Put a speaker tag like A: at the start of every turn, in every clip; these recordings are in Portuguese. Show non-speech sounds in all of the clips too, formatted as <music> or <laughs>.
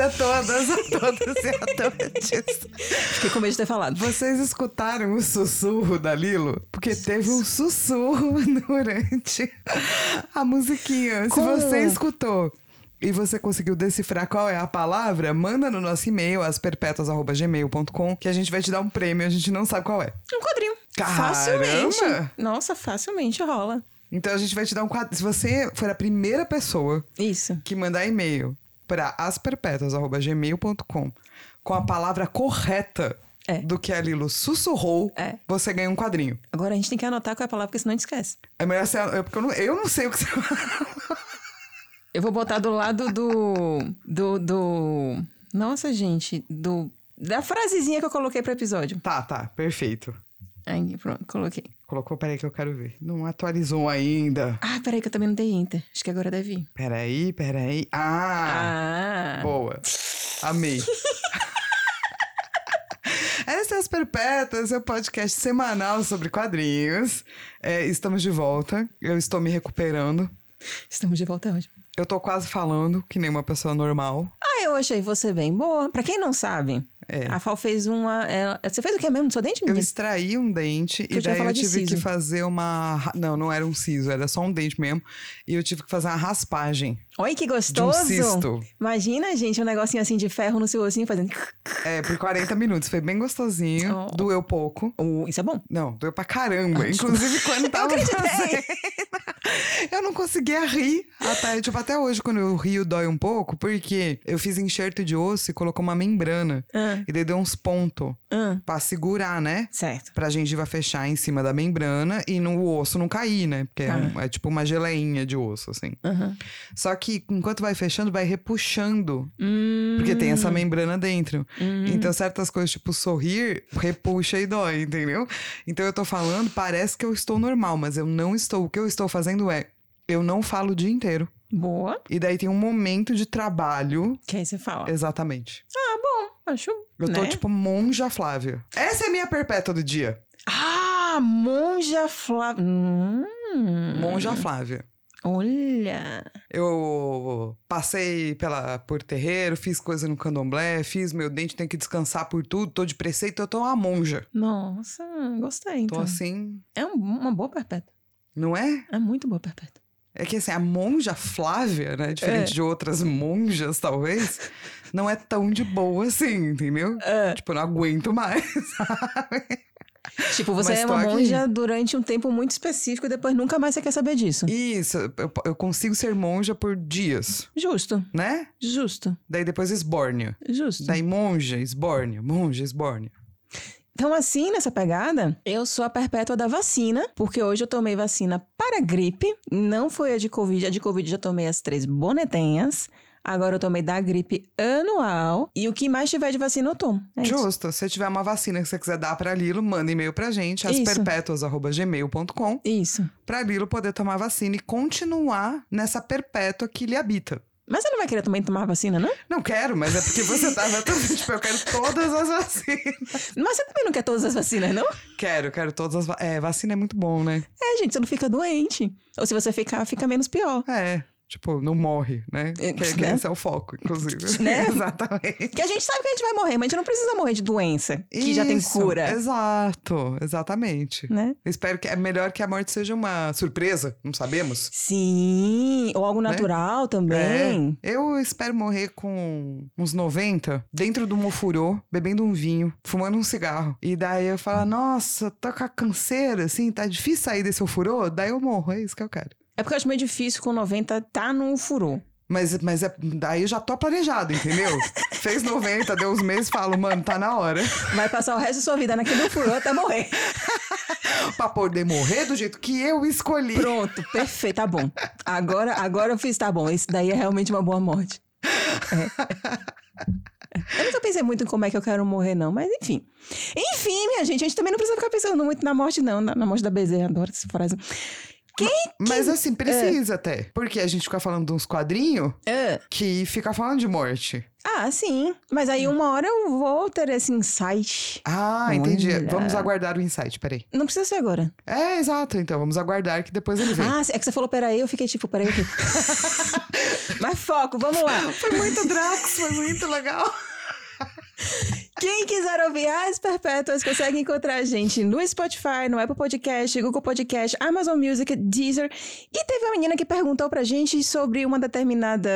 A: A todas, a todos e a todas.
B: Fiquei com medo de ter falado.
A: Vocês escutaram o sussurro da Lilo? Porque teve um sussurro <laughs> durante a musiquinha. Se
B: Como?
A: você escutou e você conseguiu decifrar qual é a palavra, manda no nosso e-mail, asperpetuas.gmail.com, que a gente vai te dar um prêmio, a gente não sabe qual é.
B: Um quadrinho.
A: Caramba!
B: Facilmente. Nossa, facilmente rola.
A: Então a gente vai te dar um quadro. Se você for a primeira pessoa
B: Isso.
A: que mandar e-mail para asperpetuas.gmail.com com a palavra correta
B: É.
A: do que a Lilo sussurrou,
B: É.
A: você ganha um quadrinho.
B: Agora a gente tem que anotar qual é a palavra, porque senão a gente esquece.
A: É melhor ser. é Porque eu não, eu não sei o que você <laughs>
B: Eu vou botar do lado do. Do. do... Nossa, gente. Do. Da frasezinha que eu coloquei pro episódio.
A: Tá, tá, perfeito.
B: Aí, pronto, coloquei.
A: Colocou, peraí que eu quero ver. Não atualizou ainda.
B: Ah, peraí, que eu também não dei enter. Acho que agora deve ir.
A: Peraí, peraí. Ah!
B: Ah.
A: Boa. Amei. <laughs> Essa é As Perpétuas, seu podcast semanal sobre quadrinhos. É, estamos de volta. Eu estou me recuperando.
B: Estamos de volta hoje.
A: Eu tô quase falando que nem uma pessoa normal.
B: Ah, eu achei você bem boa. Pra quem não sabe,
A: É.
B: a Fal fez uma. ela- Você fez o que mesmo no seu dente,
A: Eu
B: menina?
A: extraí um dente
B: Que eu
A: e daí eu tive que fazer uma. Não, não era um siso, era só um dente mesmo. E eu tive que fazer uma raspagem
B: Olha que
A: de um
B: gostoso!
A: cisto.
B: Imagina, gente, um negocinho assim de ferro no seu ossinho fazendo.
A: É, por 40 minutos. Foi bem gostosinho.
B: Oh.
A: Doeu pouco.
B: Oh, isso é bom.
A: Não, doeu pra caramba.
B: Ah. <laughs>
A: Inclusive, quando
B: Eu
A: tava
B: acreditei.
A: fazendo, <laughs> eu não conseguia rir. Até, tipo, até hoje, quando eu rio, dói um pouco, porque eu fiz enxerto de osso e colocou uma membrana.
B: Ah,
A: E daí deu uns pontos
B: ah,
A: pra segurar, né?
B: certo.
A: Pra gengiva fechar em cima da membrana e no osso não cair, né? Porque é,
B: Tá.
A: um- é tipo uma geleinha de osso, assim. Só que enquanto vai fechando, vai repuxando.
B: Hum,
A: Porque tem essa membrana dentro.
B: hum.
A: Então, certas coisas, tipo sorrir, repuxa e dói, entendeu? Então, eu tô falando, parece que eu estou normal, mas eu não estou. O que eu estou fazendo é, eu não falo o dia inteiro.
B: Boa.
A: E daí tem um momento de trabalho.
B: Que aí você fala.
A: Exatamente.
B: Ah, bom. Acho.
A: Eu tô
B: né?
A: tipo monja Flávia. Essa é a minha perpétua do dia.
B: Ah, monja Flávia. Hum.
A: Monja Flávia.
B: Olha.
A: Eu passei pela, por terreiro, fiz coisa no candomblé, fiz meu dente, tem que descansar por tudo, tô de preceito, eu tô uma monja.
B: Nossa, gostei.
A: Tô
B: Então.
A: assim,
B: É um- uma boa perpétua.
A: não é?
B: É muito boa perpétua.
A: É que assim, a monja Flávia, né? Diferente
B: É.
A: de outras monjas, talvez, não é tão de boa assim, entendeu?
B: É.
A: Tipo, não aguento mais, <laughs> sabe?
B: Tipo, você
A: Mas
B: é uma
A: aqui.
B: monja durante um tempo muito específico e depois nunca mais você quer saber disso.
A: Isso, eu, eu consigo ser monja por dias,
B: Justo,
A: né?
B: justo,
A: Daí depois esbórnio.
B: justo.
A: Daí monja, esbórnio, monja, esbórnio.
B: Então, assim, nessa pegada, eu sou a perpétua da vacina, porque hoje eu tomei vacina para gripe, não foi a de Covid, a de Covid já tomei as três bonetenhas, agora eu tomei da gripe anual, e o que mais tiver de vacina eu tomo. É isso.
A: Justo. Se tiver uma vacina que você quiser dar pra Lilo, manda e-mail pra gente,
B: Isso.
A: asperpetuas.gmail.com,
B: Isso.
A: pra Lilo poder tomar vacina e continuar nessa perpétua que lhe habita.
B: Mas você não vai querer também tomar vacina, não?
A: Não quero, mas é porque você tava tão. <laughs> Tipo, eu quero todas as vacinas.
B: Mas você também não quer todas as vacinas, não?
A: Quero, quero todas as. va- É, vacina é muito bom, né?
B: É, gente, você não fica doente. Ou se você ficar, fica menos pior.
A: É. Tipo, não morre, né?
B: É,
A: Que,
B: né?
A: esse é o foco, inclusive. <laughs>
B: Né? <laughs>
A: Exatamente.
B: Que a gente sabe que a gente vai morrer, mas a gente não precisa morrer de doença, que já tem
A: Isso,
B: cura,
A: Exato, exatamente.
B: né?
A: Eu espero que é melhor que a morte seja uma surpresa, não sabemos.
B: Sim, ou algo natural também.
A: É, eu espero morrer com uns 90, dentro do mofurô, bebendo um vinho, fumando um cigarro. E daí eu falo, nossa, tô com a canseira, assim, tá difícil sair desse ofurô. Daí eu morro, é isso que eu quero.
B: É porque eu acho meio difícil com 90 tá no furô.
A: Mas, mas é, daí eu já tô planejado, entendeu? <laughs> Fez 90, deu uns meses, falo, mano, tá na hora.
B: Vai passar o resto da sua vida naquele furô até morrer. <laughs>
A: pra poder morrer do jeito que eu escolhi.
B: Pronto, perfeito, tá bom. Agora, agora eu fiz, tá bom. Isso daí é realmente uma boa morte. É. Eu nunca pensei muito em como é que eu quero morrer, não, mas enfim. Enfim, minha gente, a gente também não precisa ficar pensando muito na morte, não. Na, na morte da Bezerra, adoro essa frase. Quem?
A: Mas assim, precisa até. Porque a gente fica falando de uns quadrinhos
B: É.
A: que fica falando de morte.
B: Ah, sim. Mas aí uma hora eu vou ter esse insight.
A: Ah, entendi.
B: Olha.
A: Vamos aguardar o insight, peraí.
B: Não precisa ser agora.
A: É, exato, então. Vamos aguardar que depois ele vem.
B: Ah, é que você falou peraí, eu fiquei tipo, peraí o quê? <laughs> Mas foco, vamos lá.
A: Foi muito Drax, foi muito legal.
B: Quem quiser ouvir as perpétuas consegue encontrar a gente no Spotify, no Apple Podcast, Google Podcast, Amazon Music, Deezer. E teve uma menina que perguntou pra gente sobre uma determinada,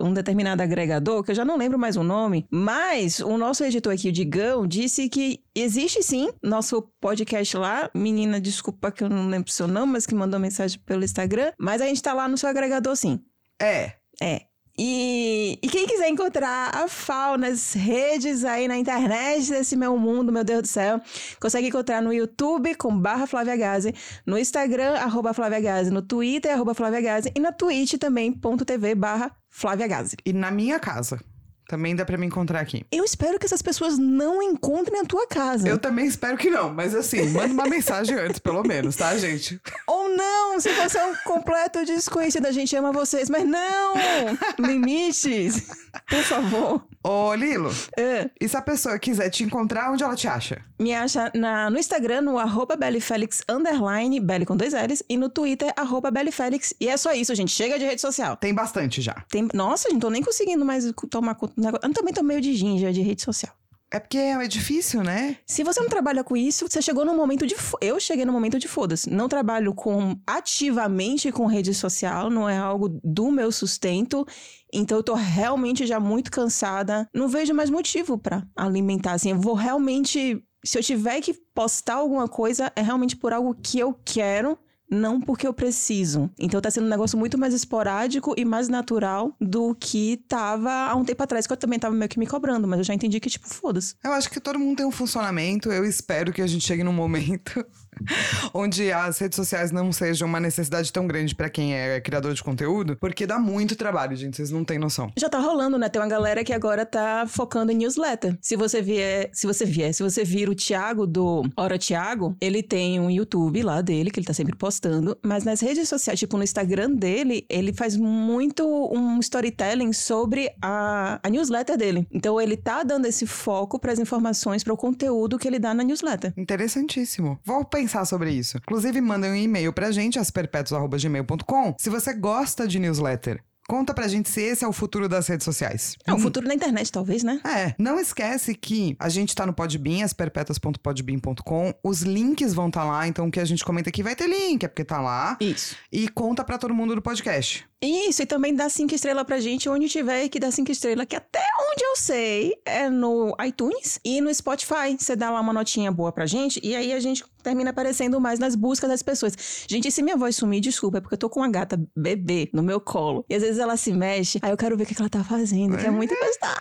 B: um determinado agregador, que eu já não lembro mais o nome, mas o nosso editor aqui, o Digão, disse que existe sim nosso podcast lá. Menina, desculpa que eu não lembro o seu nome, mas que mandou mensagem pelo Instagram. Mas a gente tá lá no seu agregador sim.
A: É.
B: É. E, e, quem quiser encontrar a FAO nas redes aí na internet desse meu mundo, meu Deus do céu, consegue encontrar no YouTube com barra Flávia Gazi, no Instagram, arroba Flávia Gazi, no Twitter, arroba Flávia Gazi, e na Twitch também, ponto TV barra Flávia Gazi.
A: E na minha casa. Também dá pra me encontrar aqui.
B: Eu espero que essas pessoas não encontrem a tua casa.
A: Eu também espero que não, mas assim, manda uma <laughs> mensagem antes, pelo menos, tá, gente?
B: Ou não, se você é um completo desconhecido, a gente ama vocês, mas não! <laughs> Limites! Por favor.
A: Ô, Lilo,
B: É.
A: e se a pessoa quiser te encontrar, onde ela te acha?
B: Me acha na, no Instagram, no arroba Belifelix, underline, Belly com dois L's, e no Twitter, arroba Belifelix. E é só isso, gente. Chega de rede social.
A: Tem bastante já.
B: Tem, nossa, não tô nem conseguindo mais tomar conta do negócio. Eu também tô meio de ginja de rede social.
A: É porque é difícil, né?
B: Se você não trabalha com isso, você chegou no momento de. Eu cheguei no momento de foda-se. Não trabalho com ativamente com rede social, não é algo do meu sustento. Então eu tô realmente já muito cansada. Não vejo mais motivo pra alimentar. Assim, eu vou realmente. Se eu tiver que postar alguma coisa, é realmente por algo que eu quero. Não porque eu preciso. Então tá sendo um negócio muito mais esporádico e mais natural do que tava há um tempo atrás, que eu também tava meio que me cobrando, mas eu já entendi que, tipo, foda-se.
A: Eu acho que todo mundo tem um funcionamento. Eu espero que a gente chegue num momento <laughs> onde as redes sociais não sejam uma necessidade tão grande pra quem é criador de conteúdo, porque dá muito trabalho, gente. Vocês não têm noção.
B: Já tá rolando, né? Tem uma galera que agora tá focando em newsletter. Se você vier, se você vier, se você vir o Thiago do Hora Thiago, ele tem um YouTube lá dele, que ele tá sempre postando, mas nas redes sociais, tipo no Instagram dele, ele faz muito um storytelling sobre a, a newsletter dele. Então ele tá dando esse foco pras informações, para o conteúdo que ele dá na newsletter.
A: Interessantíssimo. Vou pensar sobre isso. Inclusive, mandem um e-mail pra gente, asperpetuos.gmail.com, se você gosta de newsletter. Conta pra gente se esse é o futuro das redes sociais.
B: É o futuro da internet, talvez, né?
A: É, não esquece que a gente tá no Podbean, asperpetuas.podbean.com. Os links vão estar lá, então o que a gente comenta aqui vai ter link, é porque tá lá.
B: Isso.
A: E conta pra todo mundo do podcast.
B: Isso, e também dá cinco estrelas pra gente onde tiver que dá cinco estrelas, que até onde eu sei é no iTunes e no Spotify. Você dá lá uma notinha boa pra gente e aí a gente termina aparecendo mais nas buscas das pessoas. Gente, e se minha voz sumir, desculpa, é porque eu tô com uma gata bebê no meu colo. E às vezes ela se mexe, aí eu quero ver o que que ela tá fazendo, que é muito gostosa.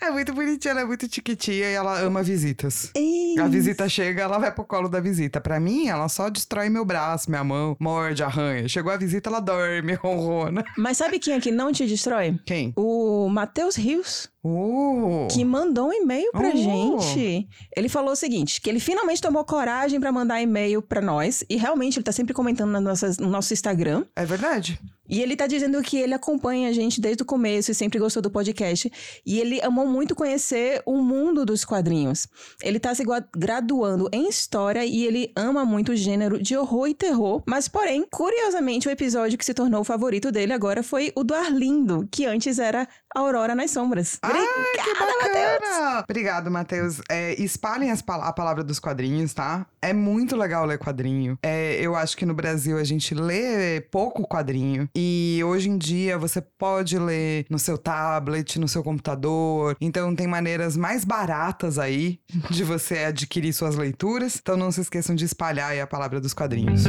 A: É muito bonitinha, ela é muito tiquitinha e ela ama visitas.
B: Isso.
A: A visita chega, ela vai pro colo da visita. Pra mim, ela só destrói meu braço, minha mão, morde, arranha. Chegou a visita, ela dorme, <laughs> ronrona.
B: Mas sabe quem é que não te destrói?
A: Quem?
B: O Matheus Rios.
A: Uh!
B: que mandou um e-mail pra
A: Oh.
B: gente. Ele falou o seguinte, que ele finalmente tomou coragem pra mandar e-mail pra nós e realmente ele tá sempre comentando nas nossas- no nosso Instagram.
A: É verdade.
B: E ele tá dizendo que ele acompanha a gente desde o começo e sempre gostou do podcast. E ele amou muito conhecer o mundo dos quadrinhos. Ele tá se graduando em história e ele ama muito o gênero de horror e terror. Mas, porém, curiosamente, o episódio que se tornou o favorito dele agora foi o do Arlindo, que antes era Aurora nas Sombras. Obrigada, Matheus!
A: Obrigado, Matheus. É, espalhem as pala- a palavra dos quadrinhos, tá? É muito legal ler quadrinho. É, eu acho que no Brasil a gente lê pouco quadrinho. E hoje em dia você pode ler no seu tablet, no seu computador. Então tem maneiras mais baratas aí <laughs> de você adquirir suas leituras. Então não se esqueçam de espalhar aí a palavra dos quadrinhos.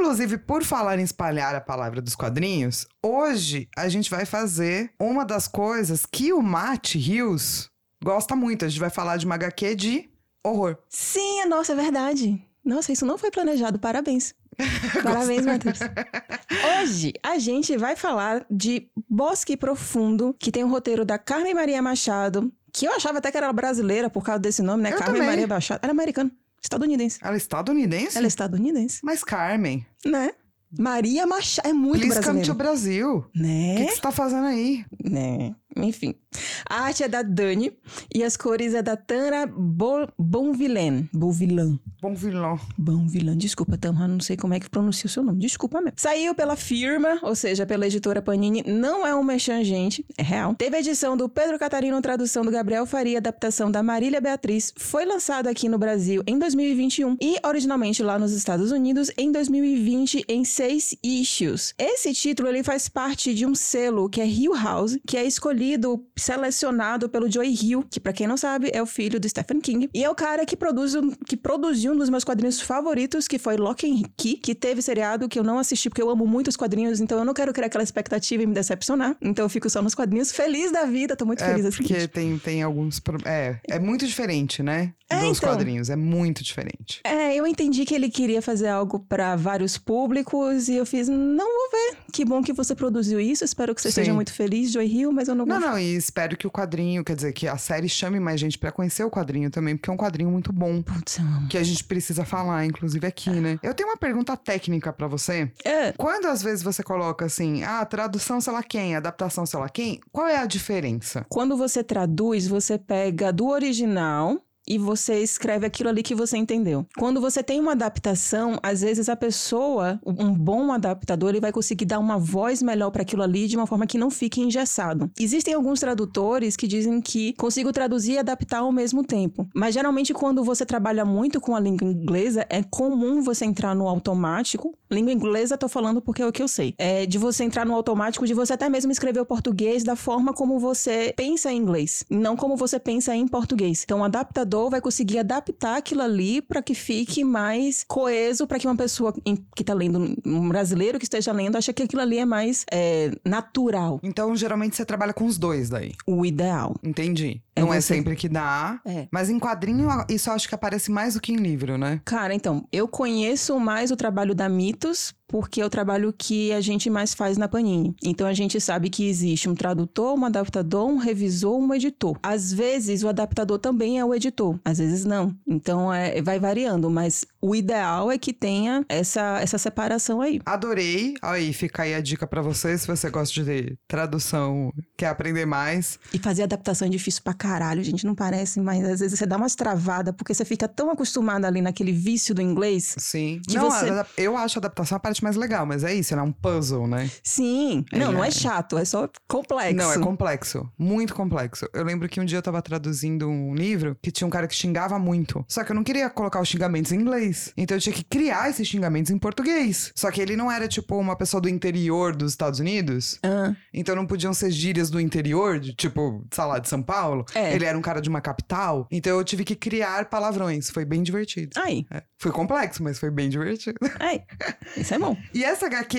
A: Inclusive, por falar em espalhar a palavra dos quadrinhos, hoje a gente vai fazer uma das coisas que o Matt Hughes gosta muito. A gente vai falar de uma HQ de horror.
B: Sim, é nossa, é verdade. Nossa, isso não foi planejado. Parabéns. <laughs> Parabéns, Matheus. Hoje a gente vai falar de Bosque Profundo, que tem o roteiro da Carmen Maria Machado, que eu achava até que era brasileira por causa desse nome, né?
A: Eu
B: Carmen
A: também.
B: Maria Machado. Ela é americana, estadunidense.
A: Ela é estadunidense?
B: Ela é estadunidense,
A: Mas Carmen,
B: né? Maria Machado é muito
A: please come
B: brasileira.
A: to Brasil. O
B: Né?
A: que, que você tá fazendo aí?
B: Né? Enfim. A arte é da Dani e as cores é da Tana Bo Bonvillain. Bonvillain.
A: Bom vilão.
B: Bonvillain. Desculpa, Tamara, não sei como é que pronuncia o seu nome. Desculpa mesmo. Saiu pela firma, ou seja, pela editora Panini. Não é um merchan, gente. É real. Teve a edição do Pedro Catarino, tradução do Gabriel Faria, adaptação da Marília Beatriz. Foi lançado aqui no Brasil em 2021 e originalmente lá nos Estados Unidos em 2020 em seis issues. Esse título ele faz parte de um selo que é Hill House, que é escolhido, selecionado pelo Joey Hill, que para quem não sabe é o filho do Stephen King e é o cara que produz um- que produziu um dos meus quadrinhos favoritos, que foi Lock and Key, que teve seriado que eu não assisti porque eu amo muito os quadrinhos, então eu não quero criar aquela expectativa e me decepcionar. Então eu fico só nos quadrinhos, feliz da vida, tô muito feliz
A: É,
B: assim.
A: porque tem, tem alguns. É, é muito diferente, né?
B: É,
A: Dos
B: então.
A: quadrinhos. É muito diferente.
B: É, eu entendi que ele queria fazer algo pra vários públicos e eu fiz, não vou ver. Que bom que você produziu isso, espero que você
A: Sim.
B: seja muito feliz, Joy Hill, mas eu não
A: Não, não, e espero que o quadrinho, quer dizer, que a série chame mais gente pra conhecer o quadrinho também, porque é um quadrinho muito bom.
B: Putz, eu amo.
A: Que a gente precisa falar, inclusive aqui, né? Eu tenho uma pergunta técnica pra você.
B: É,
A: Quando às vezes você coloca assim, ah, tradução sei lá quem, adaptação sei lá quem, qual é a diferença?
B: quando você traduz, você pega do original e você escreve aquilo ali que você entendeu. Quando você tem uma adaptação, às vezes a pessoa, um bom adaptador, ele vai conseguir dar uma voz melhor para aquilo ali de uma forma que não fique engessado. Existem alguns tradutores que dizem que consigo traduzir e adaptar ao mesmo tempo. Mas geralmente quando você trabalha muito com a língua inglesa, é comum você entrar no automático. Língua inglesa, tô falando porque é o que eu sei. É de você entrar no automático, de você até mesmo escrever o português da forma como você pensa em inglês, não como você pensa em português. Então, o adaptador vai conseguir adaptar aquilo ali para que fique mais coeso, para que uma pessoa que tá lendo, um brasileiro que esteja lendo, ache que aquilo ali é mais é, natural,
A: Então, geralmente você trabalha com os dois daí.
B: o ideal.
A: Entendi.
B: É
A: Não é
B: você.
A: sempre que dá.
B: É.
A: Mas em quadrinho, isso acho que aparece mais do que em livro, né?
B: Cara, então, eu conheço mais o trabalho da Mitos porque é o trabalho que a gente mais faz na Panini. Então a gente sabe que existe um tradutor, um adaptador, um revisor, um editor. Às vezes o adaptador também é o editor, às vezes não. Então é, vai variando, mas o ideal é que tenha essa, essa separação aí.
A: Adorei. Aí, fica aí a dica pra você, se você gosta de tradução, quer aprender mais.
B: E fazer adaptação é difícil pra caralho, gente, não parece, mas às vezes você dá umas travadas porque você fica tão acostumado ali naquele vício do inglês.
A: Sim. Não,
B: você-
A: eu acho a adaptação a parte mais legal, mas é isso, ela é um puzzle, né?
B: Sim,
A: Ele
B: não, não é
A: é-
B: chato, é só complexo.
A: Não, é complexo. Muito complexo. Eu lembro que um dia eu tava traduzindo um livro que tinha um cara que xingava muito. Só que eu não queria colocar os xingamentos em inglês. Então eu tinha que criar esses xingamentos em português. Só que ele não era, tipo, uma pessoa do interior dos Estados Unidos.
B: Ah,
A: Então não podiam ser gírias do interior, de, tipo, sei lá, de São Paulo.
B: É.
A: Ele era um cara de uma capital. Então eu tive que criar palavrões. Foi bem divertido.
B: aí,
A: É. Foi complexo, mas foi bem divertido. <laughs>
B: aí, isso é bom.
A: E essa HQ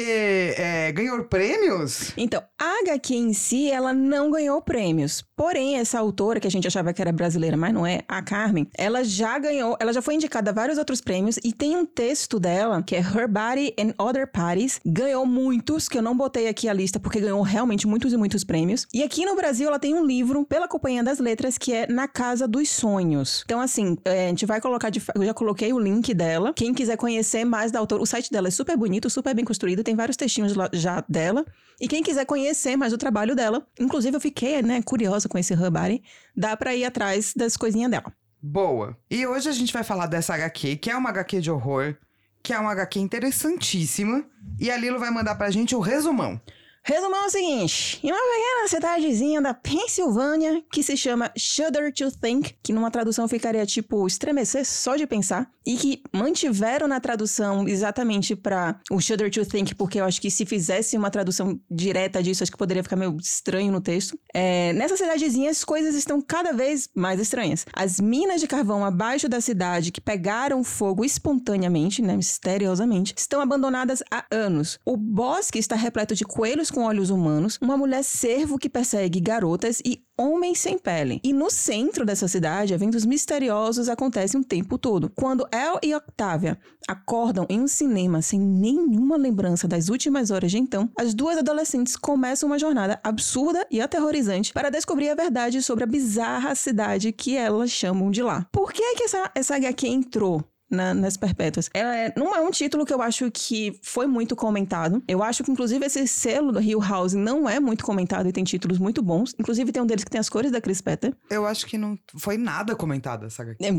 A: é, ganhou prêmios?
B: Então, a HQ em si, ela não ganhou prêmios. Porém, essa autora, que a gente achava que era brasileira, mas não é, a Carmen, ela já ganhou, ela já foi indicada a vários outros prêmios e tem um texto dela, que é Her Body and Other Parties, ganhou muitos, que eu não botei aqui a lista porque ganhou realmente muitos e muitos prêmios. E aqui no Brasil, ela tem um livro pela Companhia das Letras, que é Na Casa dos Sonhos. Então, assim, é, a gente vai colocar, de, eu já coloquei o link dela. Quem quiser conhecer mais da autora, o site dela é super bonito, super bem construído, tem vários textinhos já dela. E quem quiser conhecer mais o trabalho dela, inclusive eu fiquei, né, curiosa com esse Her Body, dá pra ir atrás das coisinhas dela.
A: Boa. E hoje a gente vai falar dessa HQ, que é uma HQ de horror, que é uma HQ interessantíssima. E a Lilo vai mandar pra gente o resumão.
B: Resumão é o seguinte: em uma pequena cidadezinha da Pensilvânia, que se chama Shudder to Think, que numa tradução ficaria tipo estremecer só de pensar, e que mantiveram na tradução exatamente pra o Shudder to Think, porque eu acho que se fizesse uma tradução direta disso, acho que poderia ficar meio estranho no texto. É, nessa cidadezinha, as coisas estão cada vez mais estranhas. As minas de carvão abaixo da cidade, que pegaram fogo espontaneamente, né, misteriosamente, estão abandonadas há anos. O bosque está repleto de coelhos com olhos humanos, uma mulher cervo que persegue garotas e homens sem pele. E no centro dessa cidade, eventos misteriosos acontecem o tempo todo. Quando El e Octavia acordam em um cinema sem nenhuma lembrança das últimas horas de então, as duas adolescentes começam uma jornada absurda e aterrorizante para descobrir a verdade sobre a bizarra cidade que elas chamam de lá. Por que, que essa, essa HQ entrou na- nas perpétuas. É, não é um título que eu acho que foi muito comentado. Eu acho que, inclusive, esse selo do Hill House não é muito comentado e tem títulos muito bons. Inclusive, tem um deles que tem as cores da Chris Petter.
A: Eu acho que não foi nada comentado essa HQ.
B: É,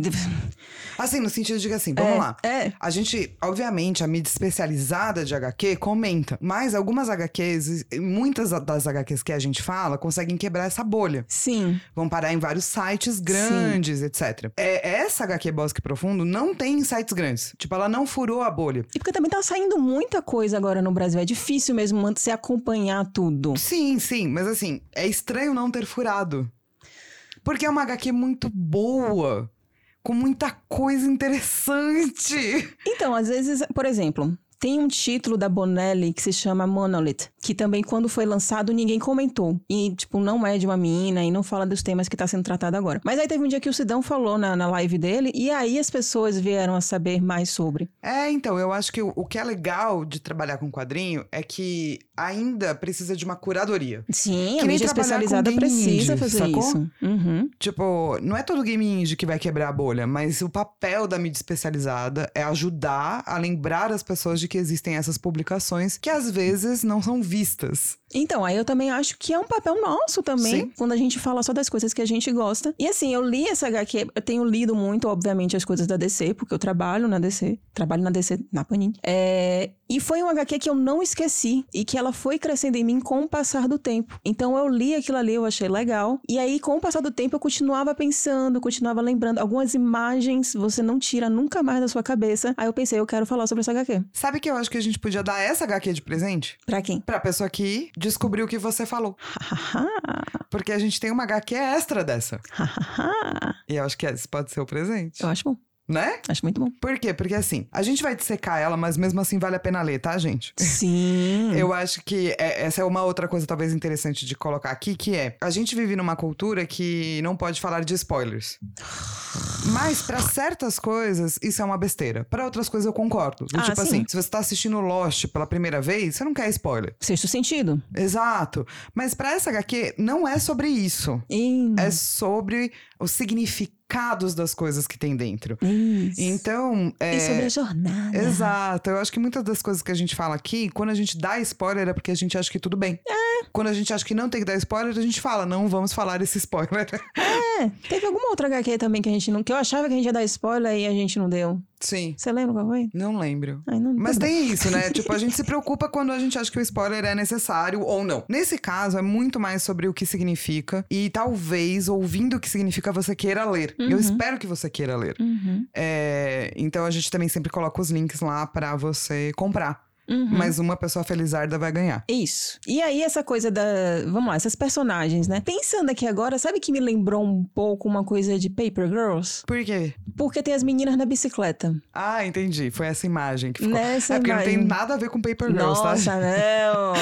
A: Assim, no sentido de que assim, vamos lá.
B: É.
A: A gente, obviamente, a mídia especializada de HQ comenta, mas algumas HQs, muitas das HQs que a gente fala, conseguem quebrar essa bolha.
B: Sim.
A: Vão parar em vários sites grandes, etc. É, essa HQ Bosque Profundo não tem sites grandes. Tipo, ela não furou a bolha.
B: E porque também tá saindo muita coisa agora no Brasil. É difícil mesmo você acompanhar tudo.
A: Sim, sim, mas assim, é estranho não ter furado. Porque é uma HQ muito boa. Com muita coisa interessante.
B: Então, às vezes, por exemplo, tem um título da Bonelli que se chama Monolith, que também quando foi lançado ninguém comentou. E, tipo, não é de uma mina e não fala dos temas que tá sendo tratado agora. Mas aí teve um dia que o Sidão falou na, na live dele e aí as pessoas vieram a saber mais sobre.
A: É, então, eu acho que o, o que é legal de trabalhar com quadrinho é que ainda precisa de uma curadoria.
B: Sim,
A: Que
B: a mídia especializada precisa
A: indie,
B: fazer
A: sacou?
B: isso. Uhum.
A: Tipo, não é todo game indie que vai quebrar a bolha, mas o papel da mídia especializada é ajudar a lembrar as pessoas de que existem essas publicações que às vezes não são vistas.
B: Então, aí eu também acho que é um papel nosso também,
A: Sim.
B: quando a gente fala só das coisas que a gente gosta. E assim, eu li essa HQ, eu tenho lido muito, obviamente, as coisas da DC, porque eu trabalho na DC, trabalho na DC, na Panini. É, e foi uma HQ que eu não esqueci e que ela foi crescendo em mim com o passar do tempo. Então eu li aquilo ali, eu achei legal. E aí, com o passar do tempo, eu continuava pensando, continuava lembrando. Algumas imagens você não tira nunca mais da sua cabeça. Aí eu pensei, eu quero falar sobre essa HQ.
A: Sabe que eu acho que a gente podia dar essa HQ de presente?
B: Pra quem?
A: Pra pessoa que descobriu o que você falou. <laughs> Porque a gente tem uma HQ extra dessa. <laughs> E eu acho que esse pode ser o presente.
B: eu acho bom.
A: Né?
B: Acho muito bom.
A: Por quê? Porque assim, a gente vai dissecar ela, mas mesmo assim vale a pena ler, tá, gente?
B: Sim. <laughs>
A: Eu acho que é- essa é uma outra coisa talvez interessante de colocar aqui, que é a gente vive numa cultura que não pode falar de spoilers. Mas pra certas coisas isso é uma besteira. Pra outras coisas eu concordo. Do
B: Ah,
A: tipo
B: sim.
A: assim, se você tá assistindo Lost pela primeira vez, você não quer spoiler.
B: Sexto sentido.
A: Exato. Mas pra essa HQ não é sobre isso. É sobre os significados das coisas que tem dentro.
B: Isso.
A: Então, é...
B: E sobre a jornada.
A: Exato. Eu acho que muitas das coisas que a gente fala aqui, quando a gente dá spoiler, é porque a gente acha que tudo bem. É. Quando a gente acha que não tem que dar spoiler, a gente fala, não vamos falar esse spoiler.
B: É, teve alguma outra HQ também que a gente não. Que eu achava que a gente ia dar spoiler e a gente não deu.
A: Sim.
B: Você lembra qual foi?
A: Não lembro.
B: Ai, não,
A: Mas
B: tá bom.
A: tem <laughs> isso, né? tipo, a gente se preocupa quando a gente acha que o spoiler é necessário ou não. Nesse caso, é muito mais sobre o que significa. E talvez, ouvindo o que significa, você queira ler. Eu
B: Uhum.
A: espero que você queira ler.
B: Uhum.
A: É, então a gente também sempre coloca os links lá pra você comprar.
B: Uhum.
A: Mas uma pessoa felizarda vai ganhar.
B: Isso. E aí, essa coisa da. Vamos lá, essas personagens, né? Pensando aqui agora, sabe que me lembrou um pouco uma coisa de Paper Girls?
A: Por quê?
B: Porque tem as meninas na bicicleta.
A: Ah, entendi. Foi essa imagem que ficou.
B: Nessa
A: é porque não tem
B: imagem.
A: nada a ver com Paper Girls, tá?
B: Nossa, <laughs> não,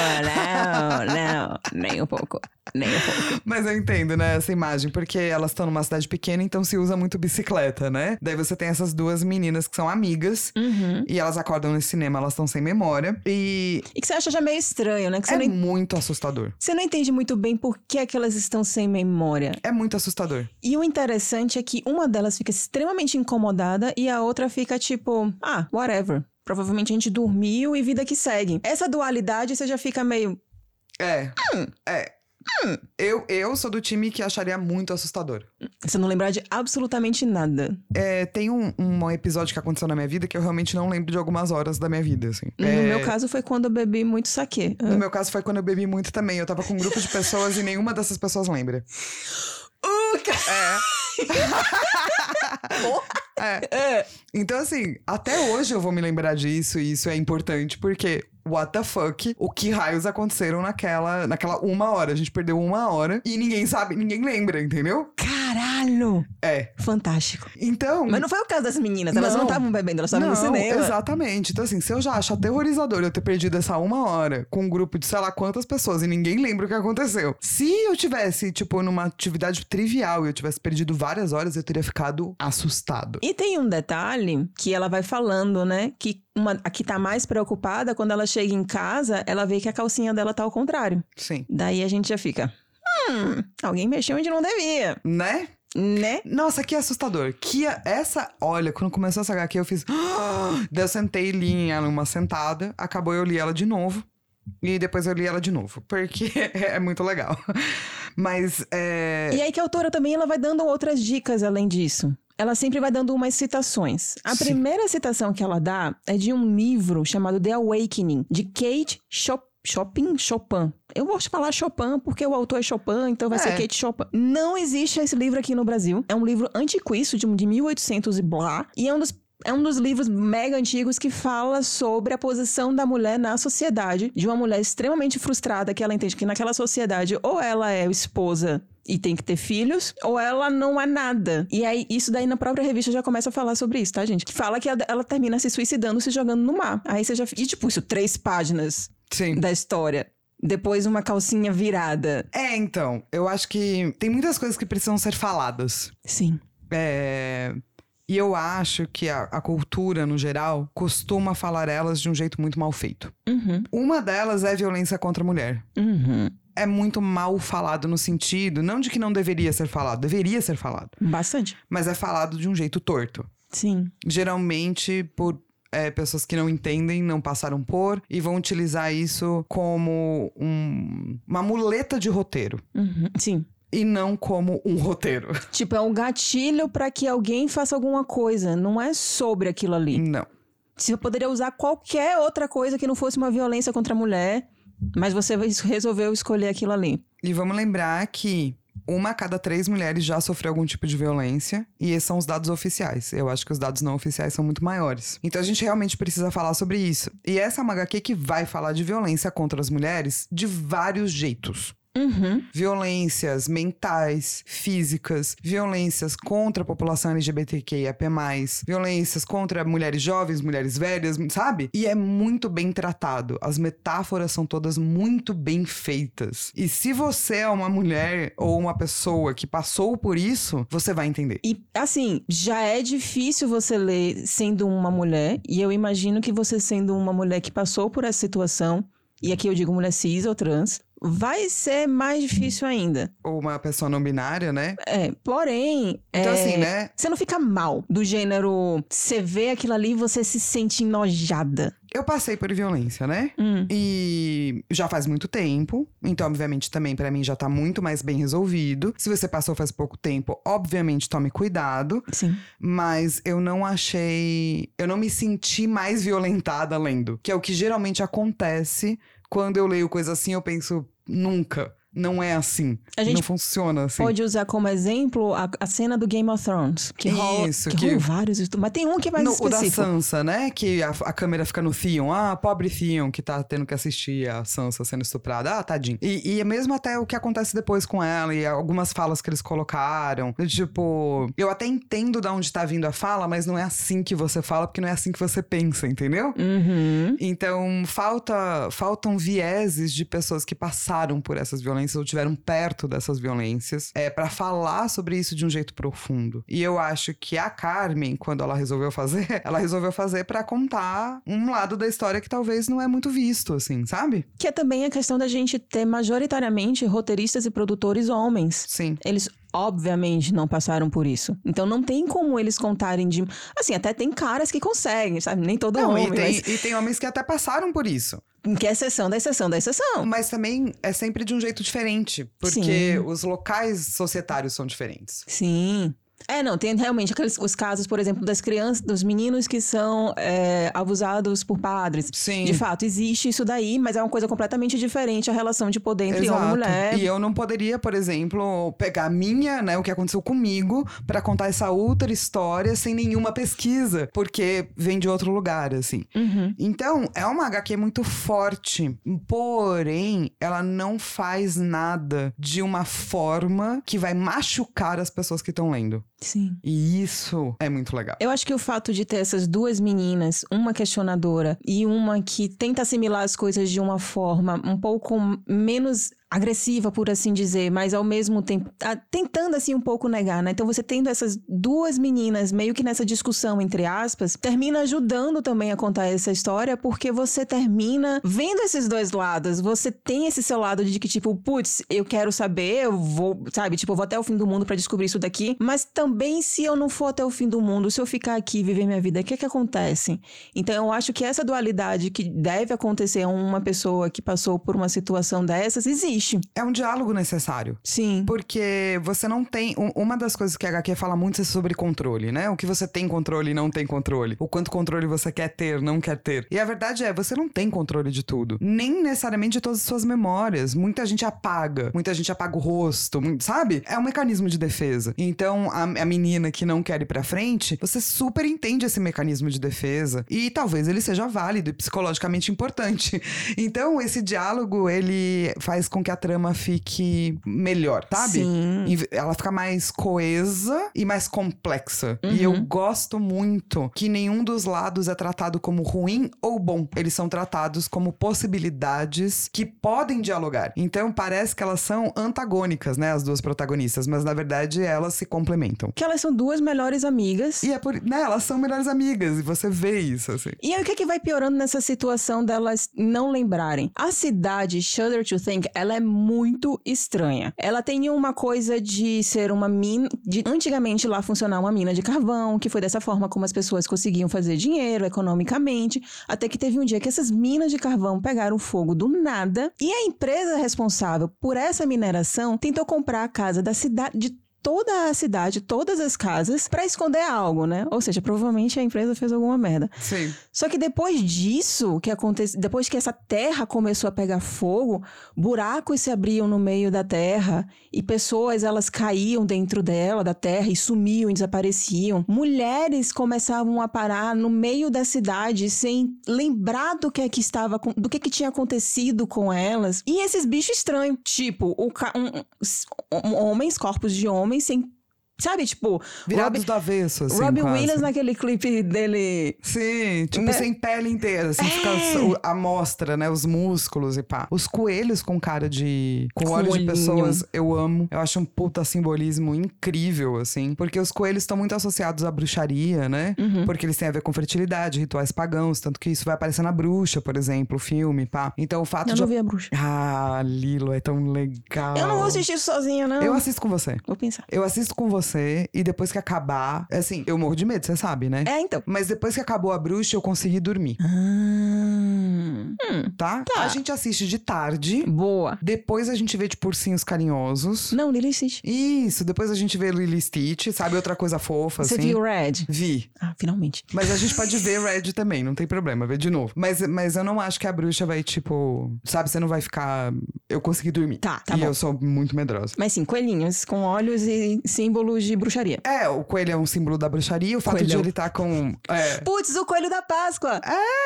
B: não, não. Nem um pouco. Nem um pouco. <laughs>
A: Mas eu entendo, né, essa imagem, porque elas estão numa cidade pequena, então se usa muito bicicleta, né? Daí você tem essas duas meninas que são amigas.
B: Uhum.
A: E elas acordam nesse cinema, elas estão sem memória. E
B: E que você acha já meio estranho, né? Que você,
A: é muito assustador.
B: você não entende muito bem por que, é que elas estão sem memória.
A: É muito assustador.
B: E o interessante é que uma delas fica extremamente incomodada e a outra fica tipo, ah, whatever. Provavelmente a gente dormiu e vida que segue. Essa dualidade você já fica meio.
A: É.
B: Hum.
A: É. Eu, eu sou do time que acharia muito assustador.
B: Você não lembrar de absolutamente nada.
A: É, tem um, um episódio que aconteceu na minha vida que eu realmente não lembro de algumas horas da minha vida, assim.
B: No
A: É,
B: meu caso foi quando eu bebi muito saquê.
A: No meu caso foi quando eu bebi muito também. Eu tava com um grupo de pessoas e nenhuma dessas pessoas lembra. <laughs> É. <laughs> É. Então, assim, até hoje eu vou me lembrar disso e isso é importante porque. What the fuck? O que raios aconteceram naquela, naquela uma hora? A gente perdeu uma hora e ninguém sabe, ninguém lembra, entendeu?
B: Caralho!
A: É.
B: Fantástico.
A: Então.
B: Mas não foi o caso das meninas, elas não estavam bebendo, elas estavam no cinema.
A: Exatamente. Então, assim, se eu já acho aterrorizador eu ter perdido essa uma hora com um grupo de sei lá quantas pessoas e ninguém lembra o que aconteceu. Se eu tivesse, tipo, numa atividade trivial e eu tivesse perdido várias horas, eu teria ficado assustado.
B: E tem um detalhe que ela vai falando, né? Que uma, a que tá mais preocupada, quando ela chega em casa, ela vê que a calcinha dela tá ao contrário.
A: Sim.
B: Daí a gente já fica. Hum, alguém mexeu onde não devia.
A: Né?
B: Né?
A: Nossa, que assustador. Que a- essa, olha, quando começou essa HQ, eu fiz. Daí eu sentei e li ela uma sentada. Acabou, eu li ela de novo. E depois eu li ela de novo. Porque <laughs> é muito legal. Mas é.
B: E aí que a autora também ela vai dando outras dicas além disso. Ela sempre vai dando umas citações. A
A: Sim.
B: primeira citação que ela dá é de um livro chamado The Awakening, de Kate Chop Chopin? Chopin. Eu gosto de falar Chopin porque o autor é Chopin, então vai
A: É.
B: ser Kate Chopin. Não existe esse livro aqui no Brasil. É um livro antiquíssimo, de, de 1800 e blá. E é um dos é um dos livros mega antigos que fala sobre a posição da mulher na sociedade, de uma mulher extremamente frustrada, que ela entende que naquela sociedade ou ela é esposa e tem que ter filhos, ou ela não é nada. E aí, isso daí na própria revista já começa a falar sobre isso, tá, gente? Que fala que ela, ela termina se suicidando, se jogando no mar. Aí você já. E tipo, isso, três páginas
A: Sim.
B: da história. Depois uma calcinha virada.
A: É, então. Eu acho que tem muitas coisas que precisam ser faladas.
B: Sim.
A: É, E eu acho que a, a cultura, no geral, costuma falar elas de um jeito muito mal feito.
B: Uhum.
A: Uma delas é violência contra a mulher.
B: Uhum.
A: É muito mal falado no sentido, não de que não deveria ser falado, deveria ser falado,
B: Bastante.
A: mas é falado de um jeito torto.
B: Sim.
A: Geralmente por é, pessoas que não entendem, não passaram por, e vão utilizar isso como um- uma muleta de roteiro.
B: Uhum. Sim.
A: E não como um roteiro. <laughs>
B: Tipo, é um gatilho pra que alguém faça alguma coisa. Não é sobre aquilo ali.
A: Não.
B: Você poderia usar qualquer outra coisa que não fosse uma violência contra a mulher, mas você resolveu escolher aquilo ali.
A: E vamos lembrar que uma a cada três mulheres já sofreu algum tipo de violência, e esses são os dados oficiais. Eu acho que os dados não oficiais são muito maiores. Então a gente realmente precisa falar sobre isso. E essa é uma HQ que vai falar de violência contra as mulheres de vários jeitos.
B: Uhum.
A: Violências mentais, físicas, violências contra a população LGBTQIAP+, violências contra mulheres jovens, mulheres velhas, sabe? E é muito bem tratado. As metáforas são todas muito bem feitas. E se você é uma mulher ou uma pessoa que passou por isso, você vai entender.
B: E, assim, já é difícil você ler sendo uma mulher, e eu imagino que você sendo uma mulher que passou por essa situação, e aqui eu digo mulher cis ou trans, vai ser mais difícil ainda.
A: Ou uma pessoa não binária, né?
B: É, porém.
A: Então,
B: é,
A: assim, né?
B: Você não fica mal, do gênero. Você vê aquilo ali e você se sente enojada.
A: Eu passei por violência, né?
B: Hum,
A: E já faz muito tempo, então obviamente também pra mim já tá muito mais bem resolvido. Se você passou faz pouco tempo, obviamente tome cuidado,
B: sim.
A: mas eu não achei, eu não me senti mais violentada lendo, que é o que geralmente acontece quando eu leio coisa assim, eu penso nunca, não é assim.
B: A gente
A: não funciona assim.
B: Pode usar como exemplo a, a cena do Game of Thrones. Que rola,
A: Isso,
B: que,
A: que-
B: rolam vários. Mas tem um que é mais
A: No, o da
B: específico.
A: Sansa, né? Que a, a câmera fica no Theon. Ah, pobre Theon que tá tendo que assistir a Sansa sendo estuprada. Ah, tadinho. E, e é mesmo até o que acontece depois com ela e algumas falas que eles colocaram. Tipo, eu até entendo de onde tá vindo a fala, mas não é assim que você fala, porque não é assim que você pensa, entendeu?
B: Uhum.
A: Então, falta, faltam vieses de pessoas que passaram por essas violências ou tiveram perto dessas violências é, para falar sobre isso de um jeito profundo. E eu acho que a Carmen, quando ela resolveu fazer, <laughs> ela resolveu fazer para contar um lado da história que talvez não é muito visto, assim, sabe?
B: Que é também a questão da gente ter majoritariamente roteiristas e produtores homens.
A: Sim.
B: Eles obviamente não passaram por isso. Então não tem como eles contarem de. Assim, até tem caras que conseguem, sabe? Nem todo
A: Não,
B: homem.
A: e, tem,
B: mas
A: e tem homens que até passaram por isso.
B: que é exceção da exceção da exceção.
A: Mas também é sempre de um jeito diferente. Porque
B: Sim.
A: os locais societários são diferentes.
B: Sim. É, não, tem realmente aqueles os casos, por exemplo, das crianças, dos meninos que são é, abusados por padres.
A: Sim.
B: De fato, existe isso daí, mas é uma coisa completamente diferente a relação de poder entre homem e
A: Exato.
B: mulher.
A: E eu não poderia, por exemplo, pegar a minha, né, o que aconteceu comigo, pra contar essa outra história sem nenhuma pesquisa, porque vem de outro lugar, assim.
B: Uhum.
A: Então, é uma HQ muito forte, porém, ela não faz nada de uma forma que vai machucar as pessoas que estão lendo.
B: Sim.
A: E isso é muito legal.
B: Eu acho que o fato de ter essas duas meninas, uma questionadora e uma que tenta assimilar as coisas de uma forma um pouco menos agressiva, por assim dizer, mas ao mesmo tempo ah, tentando assim um pouco negar, né? Então você tendo essas duas meninas meio que nessa discussão entre aspas, termina ajudando também a contar essa história, porque você termina vendo esses dois lados. Você tem esse seu lado de que tipo, putz, eu quero saber, eu vou, sabe, tipo, eu vou até o fim do mundo para descobrir isso daqui, mas também se eu não for até o fim do mundo, se eu ficar aqui e viver minha vida, o que é que acontece? Então eu acho que essa dualidade que deve acontecer a uma pessoa que passou por uma situação dessas existe existe.
A: É um diálogo necessário.
B: Sim.
A: Porque você não tem. Uma das coisas que a HQ fala muito é sobre controle, né? O que você tem controle e não tem controle. O quanto controle você quer ter, não quer ter. E a verdade é, você não tem controle de tudo. Nem necessariamente de todas as suas memórias. Muita gente apaga. Muita gente apaga o rosto, sabe? É um mecanismo de defesa. Então, a, a menina que não quer ir pra frente, você super entende esse mecanismo de defesa. E talvez ele seja válido e psicologicamente <laughs> importante. Então, esse diálogo, ele faz com que a trama fique melhor, sabe?
B: Sim.
A: Ela fica mais coesa e mais complexa.
B: Uhum.
A: E eu gosto muito que nenhum dos lados é tratado como ruim ou bom. Eles são tratados como possibilidades que podem dialogar. Então parece que elas são antagônicas, né? As duas protagonistas, mas na verdade elas se complementam.
B: Que elas são duas melhores amigas.
A: E é por. Né, elas são melhores amigas e você vê isso, assim.
B: E aí o que, é que vai piorando nessa situação delas não lembrarem? A cidade Shudder to Think, ela é muito estranha. Ela tem uma coisa de ser uma mina. De antigamente lá funcionar uma mina de carvão, que foi dessa forma como as pessoas conseguiam fazer dinheiro economicamente. Até que teve um dia que essas minas de carvão pegaram fogo do nada. E a empresa responsável por essa mineração tentou comprar a casa da cidade. Toda a cidade, todas as casas, para esconder algo, né? Ou seja, provavelmente a empresa fez alguma merda.
A: Sim.
B: Só que depois disso, que acontece, depois que essa terra começou a pegar fogo, buracos se abriam no meio da terra e pessoas elas caíam dentro dela, da terra e sumiam e desapareciam. Mulheres começavam a parar no meio da cidade sem lembrar do que é que estava do que que tinha acontecido com elas. E esses bichos estranhos, tipo, o, um, um, homens, corpos de homens homens sem Sabe, tipo.
A: Virados Robbie, do avesso, assim.
B: Robbie Williams naquele clipe dele.
A: Sim, tipo, né? sem pele inteira, assim, é. fica a mostra, né? Os músculos e pá. Os coelhos com cara de. com Coelhinho. olhos de pessoas, eu amo. Eu acho um puta simbolismo incrível, assim. Porque os coelhos estão muito associados à bruxaria, né?
B: Uhum.
A: Porque eles têm a ver com fertilidade, rituais pagãos. Tanto que isso vai aparecer na bruxa, por exemplo, o filme, pá. Então o fato
B: eu
A: de.
B: Eu não vi a bruxa.
A: Ah, Lilo, é tão legal.
B: Eu não vou assistir sozinha, não.
A: Eu assisto com você.
B: Vou pensar.
A: Eu assisto com você e depois que acabar, assim, eu morro de medo, você sabe, né?
B: É, então.
A: Mas depois que acabou a bruxa, eu consegui dormir.
B: Ah, hum,
A: tá?
B: tá?
A: A gente assiste de tarde.
B: Boa.
A: Depois a gente vê, tipo, ursinhos carinhosos.
B: Não, Lily Stitch.
A: Isso, depois a gente vê Lily Stitch, sabe? Outra coisa fofa,
B: você
A: assim.
B: Você viu Red?
A: Vi.
B: Ah, finalmente.
A: Mas a gente pode ver Red também, não tem problema, ver de novo. Mas, mas eu não acho que a bruxa vai, tipo, sabe? Você não vai ficar. Eu consegui dormir.
B: Tá, tá
A: e
B: bom.
A: eu sou muito medrosa.
B: Mas sim, coelhinhos com olhos e símbolos de bruxaria.
A: É, o coelho é um símbolo da bruxaria, o fato de ele estar tá com. É...
B: Putz, o coelho da Páscoa!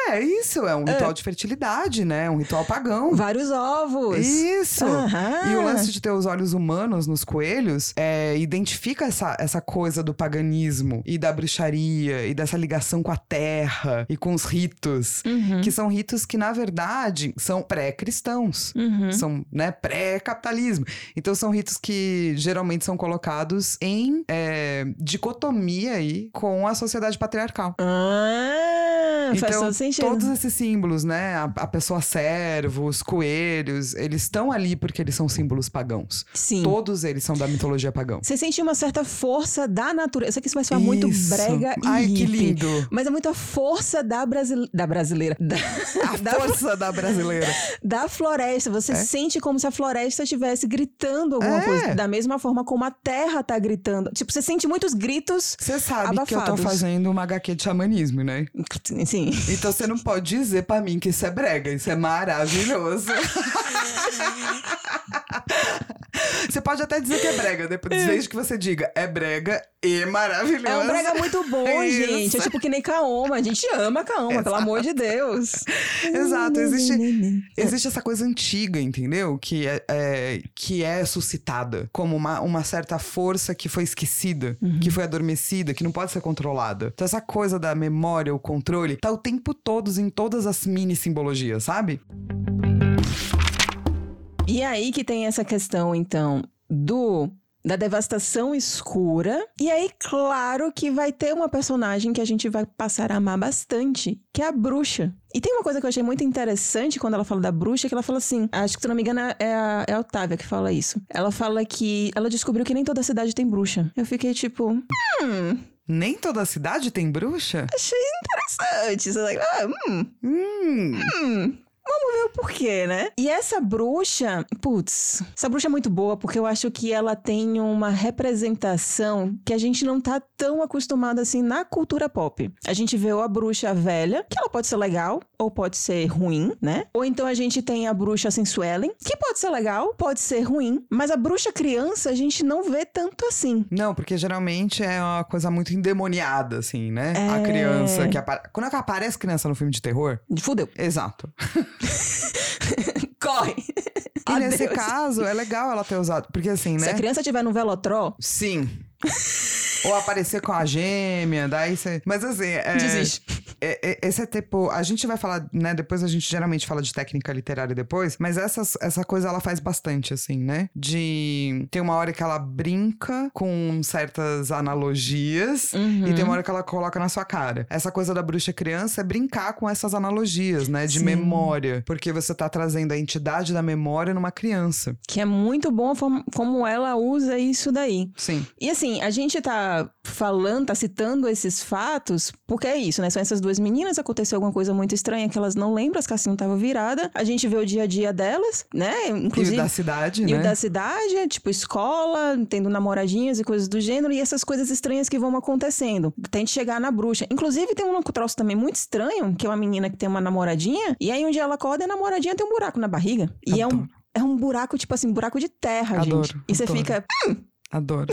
A: É, isso, é um ritual é. de fertilidade, né? Um ritual pagão.
B: Vários ovos.
A: Isso! E o lance de ter os olhos humanos nos coelhos é, identifica essa, essa coisa do paganismo e da bruxaria e dessa ligação com a terra e com os ritos,
B: uhum.
A: que são ritos que, na verdade, são pré-cristãos.
B: Uhum.
A: São, né, pré-capitalismo. Então, são ritos que geralmente são colocados em. É, dicotomia aí com a sociedade patriarcal.
B: Ah,
A: então,
B: faz todo sentido.
A: Todos esses símbolos, né? A, a, pessoa servo, os coelhos, eles estão ali porque eles são símbolos pagãos.
B: Sim.
A: Todos eles são da mitologia pagã.
B: Você sente uma certa força da natureza. Eu sei que isso vai soar muito brega e
A: Ai, que lindo.
B: Mas é muita força da, brasile... da brasileira. Da...
A: A <laughs> da... força da brasileira.
B: da floresta. Você é? sente como se a floresta estivesse gritando alguma
A: é.
B: coisa. Da mesma forma como a terra tá gritando. Tipo, você sente muitos gritos
A: Você sabe
B: abafados.
A: que eu tô fazendo uma HQ de xamanismo, né? <laughs>
B: Sim.
A: Então você não pode dizer pra mim que isso é brega. Isso é maravilhoso. <laughs> Você pode até dizer que é brega, depois, desde que você diga é brega e maravilhoso.
B: É um brega muito bom, é gente. É tipo que nem Kaoma. A gente ama Kaoma, Exato. pelo amor de Deus. <laughs>
A: Exato. Existe, existe essa coisa antiga, entendeu? Que é, é, que é suscitada como uma, uma certa força que foi esquecida,
B: uhum.
A: que foi adormecida, que não pode ser controlada. Então essa coisa da memória, o controle, tá o tempo todo em todas as mini simbologias, sabe?
B: E aí que tem essa questão, então, do da devastação escura. E aí, claro que vai ter uma personagem que a gente vai passar a amar bastante, que é a bruxa. E tem uma coisa que eu achei muito interessante quando ela fala da bruxa, que ela fala assim, acho que se não me engano é a, é a Otávia que fala isso. Ela fala que ela descobriu que nem toda cidade tem bruxa. Eu fiquei tipo, hum,
A: Nem toda cidade tem bruxa?
B: achei interessante. Você like, ah, hum,
A: Hum.
B: hum. O porquê, né? E essa bruxa, putz, essa bruxa é muito boa porque eu acho que ela tem uma representação que a gente não tá tão acostumado assim na cultura pop. A gente vê ou a bruxa velha, que ela pode ser legal ou pode ser ruim, né? Ou então a gente tem a bruxa sensuelen, que pode ser legal, pode ser ruim, mas a bruxa criança a gente não vê tanto assim.
A: Não, porque geralmente é uma coisa muito endemoniada, assim, né? A
B: É.
A: criança que apare... Quando aparece criança no filme de terror,
B: Fudeu.
A: exato. <laughs> <laughs>
B: Corre!
A: E nesse caso, é legal ela ter usado. Porque assim,
B: Se
A: né?
B: a criança tiver no velotró,
A: Sim. Ou aparecer com a gêmea, daí você. Mas assim, é,
B: desiste.
A: é- é- esse é tipo. A gente vai falar, né? Depois a gente geralmente fala de técnica literária depois, mas essas, essa coisa ela faz bastante, assim, né? De. Tem uma hora que ela brinca com certas analogias.
B: Uhum.
A: E tem uma hora que ela coloca na sua cara. Essa coisa da bruxa criança é brincar com essas analogias, né? De
B: Sim.
A: memória. Porque você tá trazendo a entidade da memória numa criança.
B: Que é muito bom como ela usa isso daí.
A: Sim.
B: E assim, a gente tá falando, tá citando esses fatos, porque é isso, né? São essas duas meninas, aconteceu alguma coisa muito estranha que elas não lembram, as casinhas estavam viradas. A gente vê o dia a dia delas, né?
A: E o
B: Inclusive.
A: da cidade,
B: E
A: né?
B: o da cidade, tipo escola, tendo namoradinhas e coisas do gênero, e essas coisas estranhas que vão acontecendo. Tente chegar na bruxa. Inclusive, tem um troço também muito estranho, que é uma menina que tem uma namoradinha, e aí um dia ela acorda e a namoradinha tem um buraco na barriga. E é um, é um buraco, tipo assim, buraco de terra,
A: Adoro,
B: gente. E você
A: adoro.
B: fica,
A: Adoro.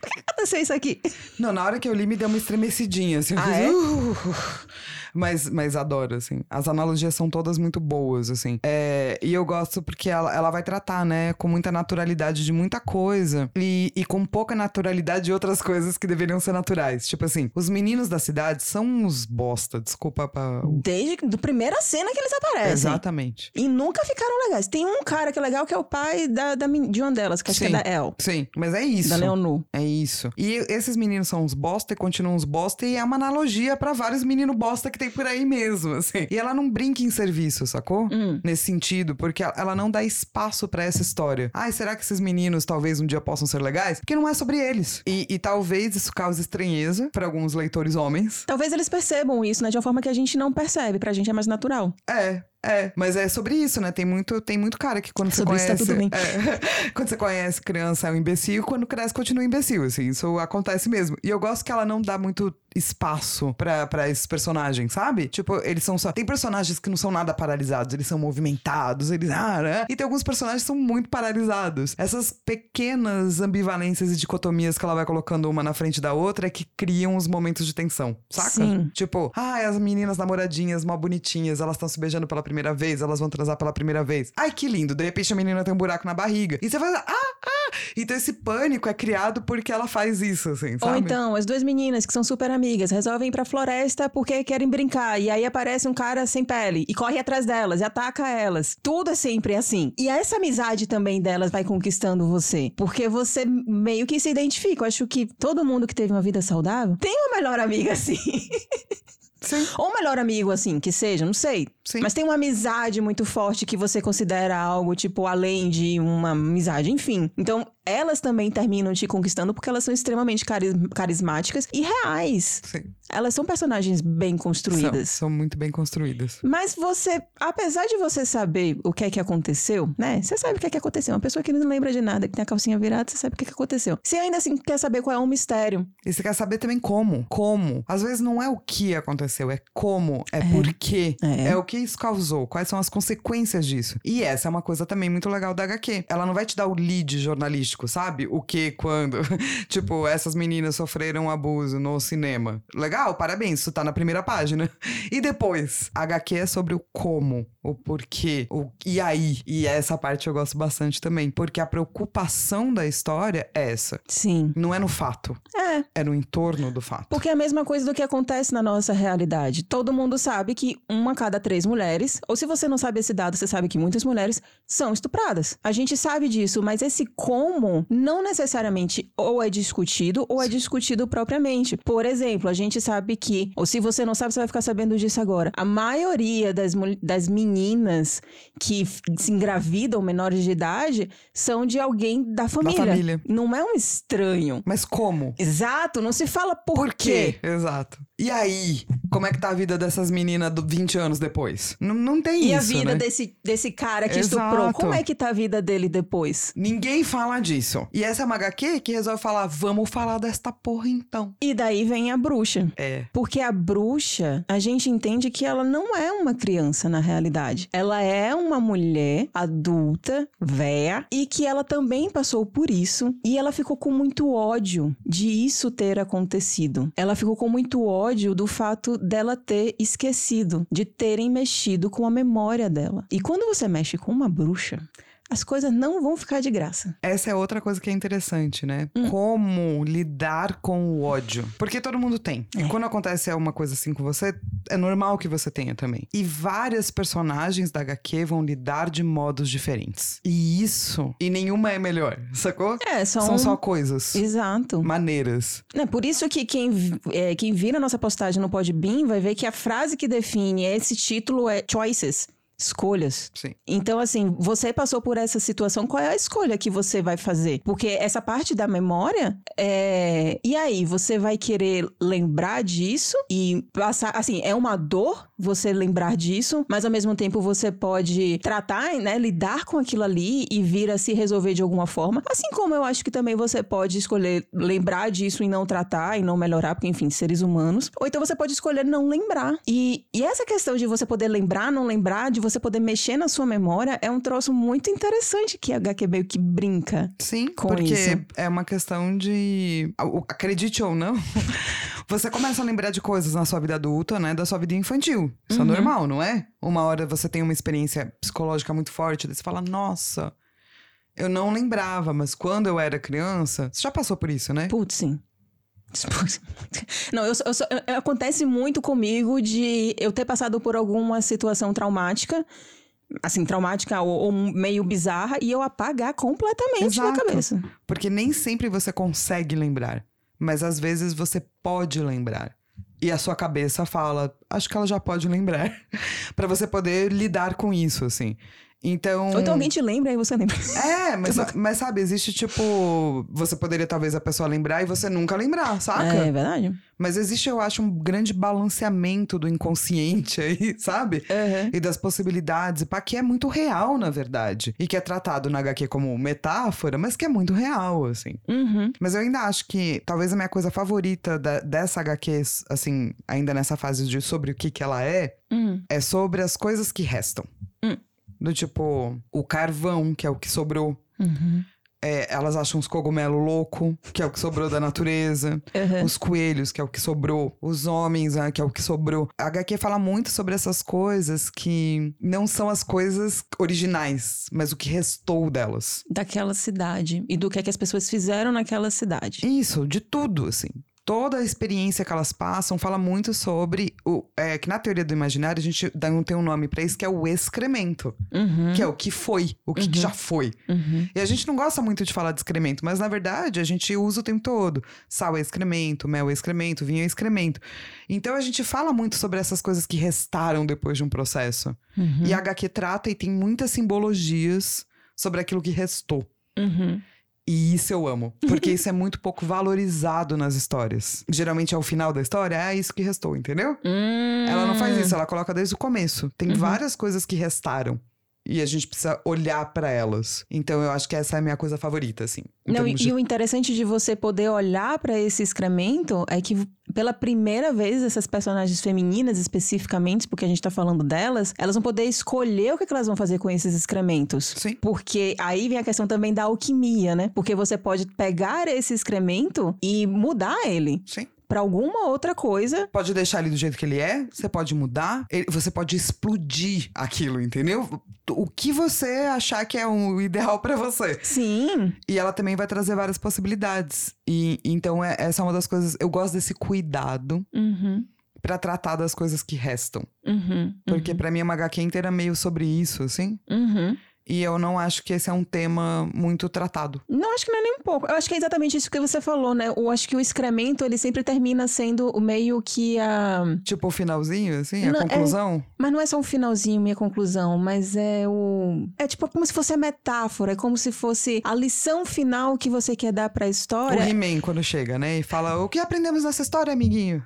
B: por que aconteceu isso aqui?
A: Não, na hora que eu li, me deu uma estremecidinha, assim. eu
B: Ah,
A: fiz,
B: é?
A: "Uh". Mas, mas adoro, assim. As analogias são todas muito boas, assim. É, e eu gosto porque ela, ela vai tratar, né, com muita naturalidade de muita coisa. E, e com pouca naturalidade de outras coisas que deveriam ser naturais. Tipo assim, os meninos da cidade são uns bosta, desculpa pra...
B: Desde a primeira cena que eles aparecem.
A: Exatamente.
B: E nunca ficaram legais. Tem um cara que é legal, que é o pai da, da, de uma delas, que acho que
A: Sim.
B: é da El.
A: Sim, mas é isso.
B: Da Leonu.
A: É isso. E esses meninos são uns bosta e continuam uns bosta e é uma analogia pra vários meninos bosta que tem por aí mesmo, assim. E ela não brinca em serviço, sacou?
B: Hum.
A: Nesse sentido, porque ela- não dá espaço pra essa história. Ai, será que esses meninos talvez um dia possam ser legais? Porque não é sobre eles. E, e talvez isso cause estranheza pra alguns leitores homens.
B: Talvez eles percebam isso, né? De uma forma que a gente não percebe. Pra gente é mais natural.
A: É. É, mas é sobre isso, né? Tem muito, tem muito cara que quando você
B: Sobre isso tá
A: conhece.
B: tudo bem.
A: é, <laughs> quando você conhece criança é um imbecil, quando cresce continua imbecil, assim. Isso acontece mesmo. E eu gosto que ela não dá muito espaço pra, pra esses personagens, sabe? Tipo, eles são só. Tem personagens que não são nada paralisados, eles são movimentados, eles. Ah, né? E tem alguns personagens que são muito paralisados. Essas pequenas ambivalências e dicotomias que ela vai colocando uma na frente da outra é que criam os momentos de tensão, saca?
B: Sim.
A: Tipo, ah, as meninas namoradinhas, mó bonitinhas, elas estão se beijando pela primeira vez, elas vão transar pela primeira vez. Ai, que lindo. De repente a menina tem um buraco na barriga. E você vai, ah, ah. Então esse pânico é criado porque ela faz isso, assim, sabe?
B: Ou então, as duas meninas que são super amigas resolvem ir pra floresta porque querem brincar. E aí aparece um cara sem pele e corre atrás delas e ataca elas. Tudo é sempre assim. E essa amizade também delas vai conquistando você. Porque você meio que se identifica. Eu acho que todo mundo que teve uma vida saudável tem uma melhor amiga <laughs> assim.
A: Sim,
B: Ou melhor amigo, assim, que seja, não sei.
A: sim.
B: Mas tem uma amizade muito forte que você considera algo, tipo, além de uma amizade, enfim. Então, elas também terminam te conquistando porque elas são extremamente caris- carismáticas e reais.
A: Sim.
B: Elas são personagens bem
A: São,
B: construídas.
A: são muito bem construídas.
B: Mas você, apesar de você saber o que é que aconteceu, né? Você sabe o que é que aconteceu. Uma pessoa que não lembra de nada, que tem a calcinha virada, você sabe o que é que aconteceu. Você ainda assim quer saber qual é o mistério.
A: E você quer saber também como. Como. Às vezes não é o que aconteceu, é como, é, por quê.
B: É.
A: É o que isso causou, quais são as consequências disso. E essa é uma coisa também muito legal da HQ. Ela não vai te dar o lead jornalístico, sabe? O que, quando. <laughs> tipo, essas meninas sofreram abuso no cinema. Legal, parabéns, isso tá na primeira página. <laughs> E depois, HQ é sobre o como, o porquê, o e aí. E essa parte eu gosto bastante também, porque a preocupação da história é essa.
B: Sim.
A: Não é no fato.
B: É, É.
A: É no entorno do fato.
B: Porque é a mesma coisa do que acontece na nossa realidade. Todo mundo sabe que uma a cada três mulheres, ou se você não sabe esse dado, você sabe que muitas mulheres são estupradas. A gente sabe disso, mas esse como não necessariamente ou é discutido ou é discutido propriamente. Por exemplo, a gente sabe que, ou se você não sabe, você vai ficar sabendo disso agora. A maioria das, das meninas que se engravidam menores de idade são de alguém da família.
A: Da família.
B: Não é um estranho.
A: Mas como?
B: Exato, não se fala por,
A: por quê. quê. Exato. E aí, como é que tá a vida dessas meninas 20 anos depois? Não, não tem
B: e
A: isso,
B: E a vida
A: né?
B: desse, desse cara que
A: Exato.
B: estuprou, como é que tá a vida dele depois?
A: Ninguém fala disso. E essa é uma HQ que resolve falar, vamos falar desta porra então.
B: E daí vem a bruxa.
A: É.
B: Porque a bruxa, a gente entende que ela não é uma criança na realidade. Ela é uma mulher adulta, véia, e que ela também passou por isso. E ela ficou com muito ódio de isso ter acontecido. Ela ficou com muito ódio do fato dela ter esquecido, de terem mexido com a memória dela. E quando você mexe com uma bruxa, as coisas não vão ficar de graça.
A: Essa é outra coisa que é interessante, né?
B: Hum.
A: Como lidar com o ódio. Porque todo mundo tem.
B: É.
A: E quando acontece uma coisa assim com você, é normal que você tenha também. E várias personagens da HQ vão lidar de modos diferentes. E isso, e nenhuma é melhor, sacou?
B: É, são,
A: São só coisas.
B: Exato.
A: Maneiras.
B: É por isso que quem, é, quem vira nossa postagem no Podbean vai ver que a frase que define esse título é choices. Escolhas.
A: Sim.
B: Então, assim, você passou por essa situação, qual é a escolha que você vai fazer? Porque essa parte da memória é. E aí, você vai querer lembrar disso e passar. Assim, é uma dor você lembrar disso, mas ao mesmo tempo você pode tratar, né? Lidar com aquilo ali e vir a se resolver de alguma forma. Assim como eu acho que também você pode escolher lembrar disso e não tratar e não melhorar, porque, enfim, seres humanos. Ou então você pode escolher não lembrar. E, e essa questão de você poder lembrar, não lembrar, de você poder mexer na sua memória é um troço muito interessante que a HQ meio que brinca.
A: Sim,
B: com
A: porque
B: isso.
A: é uma questão de. Acredite ou não, <laughs> você começa a lembrar de coisas na sua vida adulta, né? Da sua vida infantil. Isso
B: Uhum.
A: é normal, não é? Uma hora você tem uma experiência psicológica muito forte, daí você fala, nossa, eu não lembrava, mas quando eu era criança. Você já passou por isso, né?
B: Putz, sim. <laughs> Não, eu, eu eu- acontece muito comigo de eu ter passado por alguma situação traumática, assim, traumática ou, ou meio bizarra, e eu apagar completamente na
A: Exato.
B: cabeça.
A: Porque nem sempre você consegue lembrar, mas às vezes você pode lembrar. E a sua cabeça fala, acho que ela já pode lembrar, <laughs> Pra você poder lidar com isso, assim. Então.
B: Ou então alguém te lembra e você lembra.
A: É, mas, <laughs> mas sabe, existe tipo. Você poderia talvez a pessoa lembrar e você nunca lembrar, saca?
B: É verdade.
A: Mas existe, eu acho, um grande balanceamento do inconsciente aí, <laughs> sabe?
B: Uhum.
A: E das possibilidades, pá, que é muito real, na verdade. E que é tratado na HQ como metáfora, mas que é muito real, assim.
B: Uhum.
A: Mas eu ainda acho que talvez a minha coisa favorita da- dessa HQ, assim, ainda nessa fase de sobre o que que ela é,
B: Uhum.
A: é sobre as coisas que restam. Do tipo, o carvão, que é o que sobrou.
B: Uhum.
A: É, elas acham os cogumelos louco, que é o que sobrou da natureza.
B: Uhum.
A: Os coelhos, que é o que sobrou. Os homens, ah, que é o que sobrou. A HQ fala muito sobre essas coisas que não são as coisas originais, mas o que restou delas.
B: Daquela cidade. E do que, é que as pessoas fizeram naquela cidade.
A: Isso, de tudo, assim. Toda a experiência que elas passam fala muito sobre o. É, que na teoria do imaginário a gente dá um- tem um nome pra isso que é o excremento,
B: Uhum.
A: que é o que foi, o que, que
B: Uhum.
A: já foi.
B: Uhum.
A: E a gente não gosta muito de falar de excremento, mas na verdade a gente usa o tempo todo. Sal é excremento, mel é excremento, vinho é excremento. Então a gente fala muito sobre essas coisas que restaram depois de um processo.
B: Uhum.
A: E a HQ trata e tem muitas simbologias sobre aquilo que restou.
B: Uhum.
A: E isso eu amo, porque isso é muito pouco valorizado nas histórias. Geralmente é o final da história, é isso que restou, entendeu? Ela não faz
B: Hum.
A: isso, ela coloca desde o começo. Tem
B: Uhum.
A: várias coisas que restaram. E a gente precisa olhar pra elas. Então eu acho que essa é a minha coisa favorita, assim.
B: Não, e,
A: de-
B: e o interessante de você poder olhar pra esse excremento é que pela primeira vez essas personagens femininas especificamente, porque a gente tá falando delas, elas vão poder escolher o que, que elas vão fazer com esses excrementos.
A: Sim.
B: Porque aí vem a questão também da alquimia, né? Porque você pode pegar esse excremento e mudar ele.
A: Sim.
B: Pra alguma outra coisa.
A: Pode deixar ele do jeito que ele é, você pode mudar, você pode explodir aquilo, entendeu? O que você achar que é o ideal pra você.
B: Sim.
A: E ela também vai trazer várias possibilidades. E então é- essa é uma das coisas. Eu gosto desse cuidado
B: Uhum.
A: pra tratar das coisas que restam.
B: Uhum.
A: Porque pra mim uma HQ inteira é meio sobre isso, assim.
B: Uhum.
A: E eu não acho que esse é um tema muito tratado.
B: Não, acho que não é nem um pouco. Eu acho que é exatamente isso que você falou, né? Eu acho que o excremento, ele sempre termina sendo o meio que a...
A: Tipo o finalzinho, assim, a
B: Não, é-
A: conclusão.
B: Mas não é só um finalzinho, minha conclusão, mas é o... É tipo como se fosse a metáfora, é como se fosse a lição final que você quer dar pra
A: O
B: história.
A: He-Man quando chega, né? E fala: O que aprendemos nessa história, amiguinho?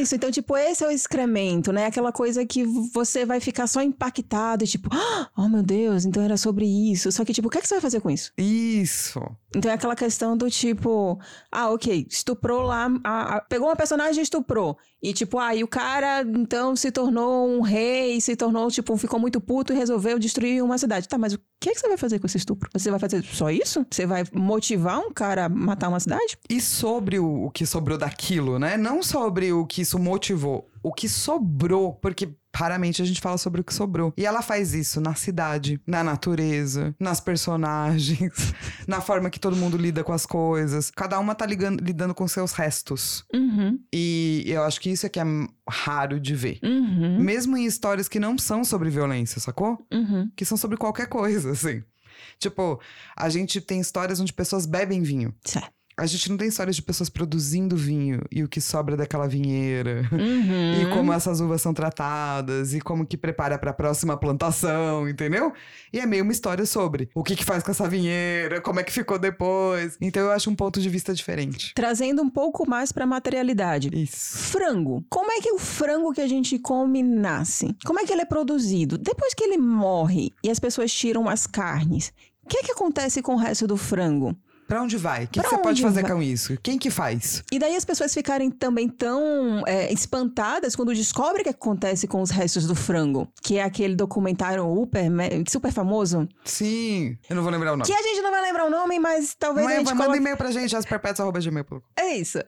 B: Isso, então, tipo, esse é o excremento, né? Aquela coisa que você vai ficar só impactado e tipo, "Ah, oh meu Deus, então era sobre isso. Só que, tipo, o que, é que você vai fazer com isso?
A: Isso.
B: Então é aquela questão do tipo, ah, ok, estuprou lá, a- a- pegou uma personagem e estuprou. E tipo, ah, e o cara então se tornou um rei, se tornou, tipo, ficou muito puto e resolveu destruir uma cidade. Tá, mas o que, é que você vai fazer com esse estupro? Você vai fazer só isso? Você vai motivar um cara a matar uma cidade?
A: E sobre o, o que sobrou daquilo, né? Não sobre o que isso motivou, o que sobrou, porque raramente a gente fala sobre o que sobrou. E ela faz isso na cidade, na natureza, nas personagens, <laughs> na forma que todo mundo lida com as coisas. Cada uma tá ligando- lidando com seus restos.
B: Uhum,
A: E eu acho que isso é que é raro de ver.
B: uhum,
A: Mesmo em histórias que não são sobre violência, sacou?
B: uhum.
A: Que são sobre qualquer coisa, assim. Tipo, a gente tem histórias onde pessoas bebem vinho.
B: Certo.
A: A gente não tem histórias de pessoas produzindo vinho e o que sobra daquela vinheira.
B: Uhum.
A: E como essas uvas são tratadas, e como que prepara pra próxima plantação, entendeu? E é meio uma história sobre o que que faz com essa vinheira, como é que ficou depois. Então eu acho um ponto de vista diferente.
B: Trazendo um pouco mais pra materialidade.
A: Isso.
B: Frango. Como é que o frango que a gente come nasce? Como é que ele é produzido? Depois que ele morre e as pessoas tiram as carnes, o que é que acontece com o resto do frango?
A: Pra onde vai? O que, que você pode fazer
B: vai?
A: com isso? Quem que faz?
B: E daí as pessoas ficarem também tão é, espantadas quando descobrem o que acontece com os restos do frango. Que é aquele documentário super, super famoso.
A: Sim, eu não vou lembrar o nome.
B: Que a gente não vai lembrar o nome, mas talvez a
A: Mãe,
B: gente
A: manda
B: coloque...
A: e-mail pra gente, asperpetuas.gmail.com.
B: É isso.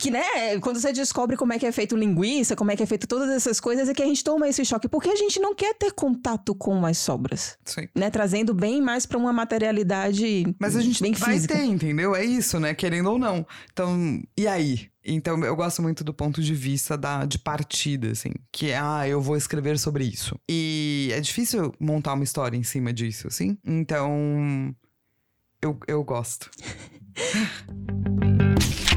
B: Que, né, quando você descobre como é que é feito linguiça, como é que é feito todas essas coisas, é que a gente toma esse choque. Porque a gente não quer ter contato com as sobras.
A: Sim.
B: Né? Trazendo bem mais pra uma materialidade
A: Mas a gente
B: bem
A: vai
B: física.
A: ter, entendeu? É isso, né? Querendo ou não. Então, e aí? Então, eu gosto muito do ponto de vista da, de partida, assim. Que é, ah, eu vou escrever sobre isso. E é difícil montar uma história em cima disso, assim. Então, eu, eu gosto. <laughs>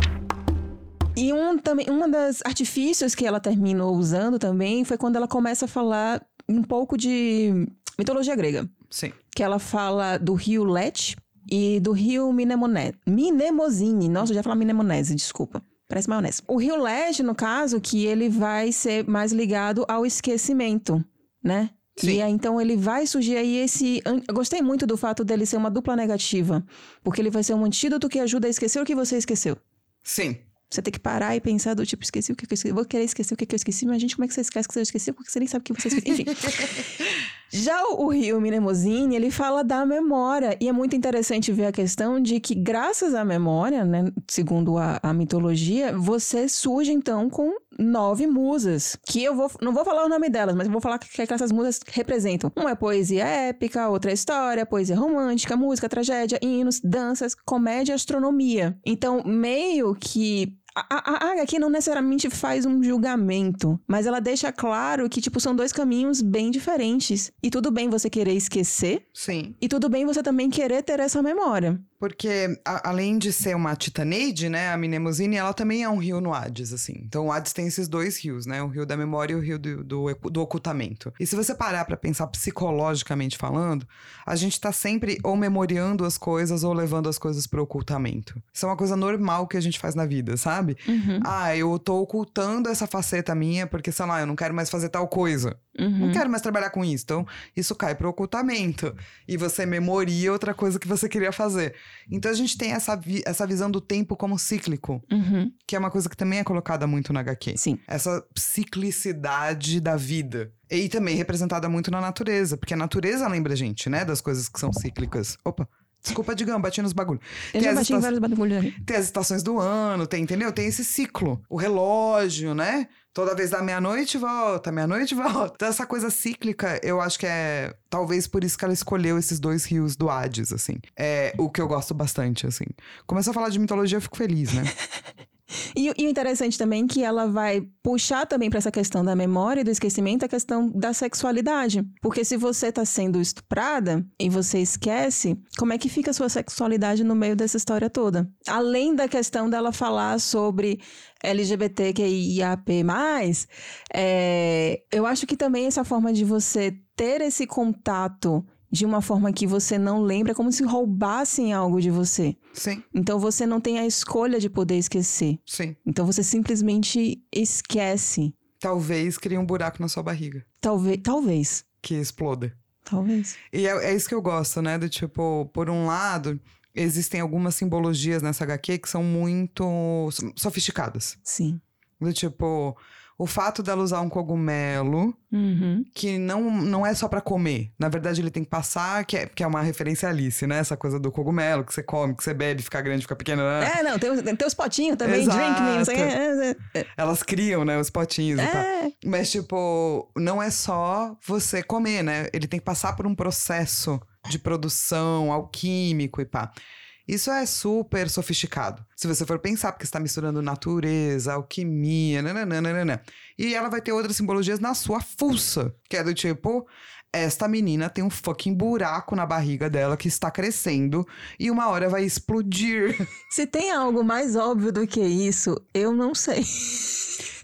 B: E um, também, uma das artifícios que ela terminou usando também foi quando ela começa a falar um pouco de mitologia grega.
A: Sim.
B: Que ela fala do rio Lete e do rio Minemone... Minemosine. Nossa, eu já falar Minemonese, desculpa. Parece maionese. O rio Lete, no caso, que ele vai ser mais ligado ao esquecimento, né?
A: Sim.
B: E aí, então ele vai surgir aí esse. Eu gostei muito do fato dele ser uma dupla negativa. Porque ele vai ser um antídoto que ajuda a esquecer o que você esqueceu.
A: Sim.
B: Você tem que parar e pensar do tipo, esqueci o que, que eu esqueci. Vou querer esquecer o que, que eu esqueci, mas gente, como é que você esquece que você esqueceu? Porque você nem sabe o que você esqueceu. Enfim. <laughs> Já o, Rio Minemosine, ele fala da memória. E é muito interessante ver a questão de que, graças à memória, né, segundo a, a mitologia, você surge então com nove musas. Que eu vou. Não vou falar o nome delas, mas eu vou falar o que, que essas musas representam. Uma é poesia épica, outra é história, poesia romântica, música, tragédia, hinos, danças, comédia astronomia. Então, meio que a, a, a HQ não necessariamente faz um julgamento, mas ela deixa claro que, tipo, são dois caminhos bem diferentes. E tudo bem você querer esquecer,
A: Sim.
B: e tudo bem você também querer ter essa memória.
A: Porque, a- além de ser uma titaneide, né, a Minemosine, ela também é um rio no Hades, assim. Então, o Hades tem esses dois rios, né? O rio da memória e o rio do, do, do ocultamento. E se você parar pra pensar psicologicamente falando, a gente tá sempre ou memoriando as coisas ou levando as coisas pro ocultamento. Isso é uma coisa normal que a gente faz na vida, sabe?
B: Uhum,
A: Ah, eu tô ocultando essa faceta minha porque, sei lá, eu não quero mais fazer tal coisa.
B: uhum.
A: Não quero mais trabalhar com isso. Então, isso cai pro ocultamento. E você memoria outra coisa que você queria fazer. Então, a gente tem essa, vi- essa visão do tempo como cíclico,
B: Uhum.
A: que é uma coisa que também é colocada muito na HQ.
B: Sim.
A: Essa ciclicidade da vida. E também representada muito na natureza, porque a natureza lembra a gente, né, das coisas que são cíclicas. Opa, Desculpa, digamos, bati nos bagulhos.
B: Eu
A: Tem
B: já
A: as
B: bati em vários bagulhos.
A: Tem as estações do ano, tem, entendeu? Tem esse ciclo. O relógio, né? Toda vez da meia-noite volta, meia-noite volta. Então, essa coisa cíclica, eu acho que é talvez por isso que ela escolheu esses dois rios do Hades, assim. É o que eu gosto bastante, assim. Começou a falar de mitologia, eu fico feliz, né? <laughs>
B: E, e o interessante também é que ela vai puxar também para essa questão da memória e do esquecimento a questão da sexualidade. Porque se você tá sendo estuprada e você esquece, como é que fica a sua sexualidade no meio dessa história toda? Além da questão dela falar sobre LGBTQIAP+, é, eu acho que também essa forma de você ter esse contato de uma forma que você não lembra, é como se roubassem algo de você.
A: Sim,
B: Então você não tem a escolha de poder esquecer.
A: sim.
B: Então você simplesmente esquece.
A: Talvez crie um buraco na sua barriga
B: Talvez, talvez,
A: que exploda.
B: talvez.
A: E é, é isso que eu gosto, né? Do tipo, por um lado, existem algumas simbologias nessa HQ que são muito so- sofisticadas.
B: Sim.
A: Do tipo, o fato dela usar um cogumelo
B: Uhum.
A: que não, não é só pra comer. Na verdade, ele tem que passar, que é, que é uma referência a Alice, né? Essa coisa do cogumelo, que você come, que você bebe, fica grande, fica pequeno. né?
B: É, não, tem, os- tem os potinhos também,
A: Exato.
B: drink me, não sei. É, é,
A: Elas criam, né? Os potinhos e tal.
B: é.
A: Mas, tipo, não é só você comer, né? Ele tem que passar por um processo de produção alquímico e pá. Isso é super sofisticado. Se você for pensar, porque você está misturando natureza, alquimia, nananana. E ela vai ter outras simbologias na sua fuça, que é do tipo. Esta menina tem um fucking buraco na barriga dela que está crescendo e uma hora vai explodir. <laughs>
B: Se tem algo mais óbvio do que isso, eu não sei.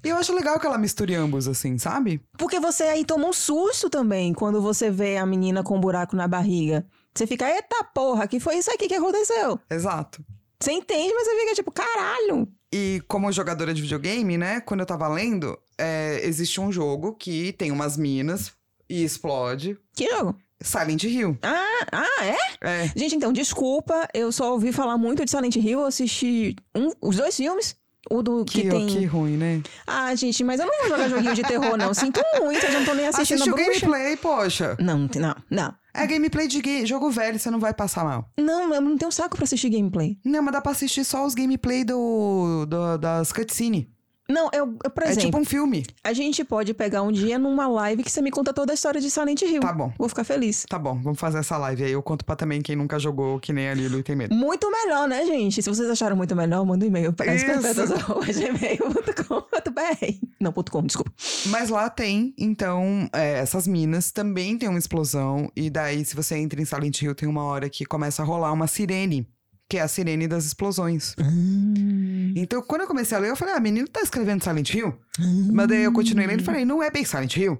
A: E eu acho legal que ela misture ambos, assim, sabe?
B: Porque você aí toma um susto também quando você vê a menina com um buraco na barriga. Você fica, eita porra, que foi isso aqui que aconteceu?
A: Exato.
B: Você entende, mas você fica tipo, caralho.
A: E como jogadora de videogame, né? Quando eu tava lendo, é, existe um jogo que tem umas minas e explode.
B: Que jogo?
A: Silent Hill.
B: Ah, ah, é?
A: É.
B: Gente, então, desculpa, eu só ouvi falar muito de Silent Hill, eu assisti um- os dois filmes. O do que,
A: Que,
B: tem.
A: que ruim, né?
B: Ah, gente, mas eu não vou jogar joguinho de terror, não. Sinto muito, eu já não tô nem assistindo
A: Assiste
B: a
A: o gameplay, poxa.
B: Não, não, não.
A: É gameplay de ga- jogo velho, você não vai passar mal.
B: Não, eu não tenho saco pra assistir gameplay.
A: Não, mas dá pra assistir só os gameplay do, do- das cutscene.
B: Não, eu, eu por
A: É
B: exemplo,
A: tipo um filme.
B: a gente pode pegar um dia numa live que você me conta toda a história de Silent Hill.
A: Tá bom.
B: Vou ficar feliz.
A: Tá bom, vamos fazer essa live aí. Eu conto pra também quem nunca jogou, que nem a Lilo e tem medo.
B: Muito melhor, né, gente? Se vocês acharam muito melhor, manda um e-mail para
A: Isso.
B: gmail.com.br. Não, ponto .com, desculpa.
A: Mas lá tem, então, é, essas minas também tem uma explosão. E daí, se você entra em Silent Hill, tem uma hora que começa a rolar uma sirene. Que é a sirene das explosões. Então, quando eu comecei a ler, eu falei, ah, menino tá escrevendo Silent Hill? Mas daí eu continuei lendo e falei, não é bem Silent Hill.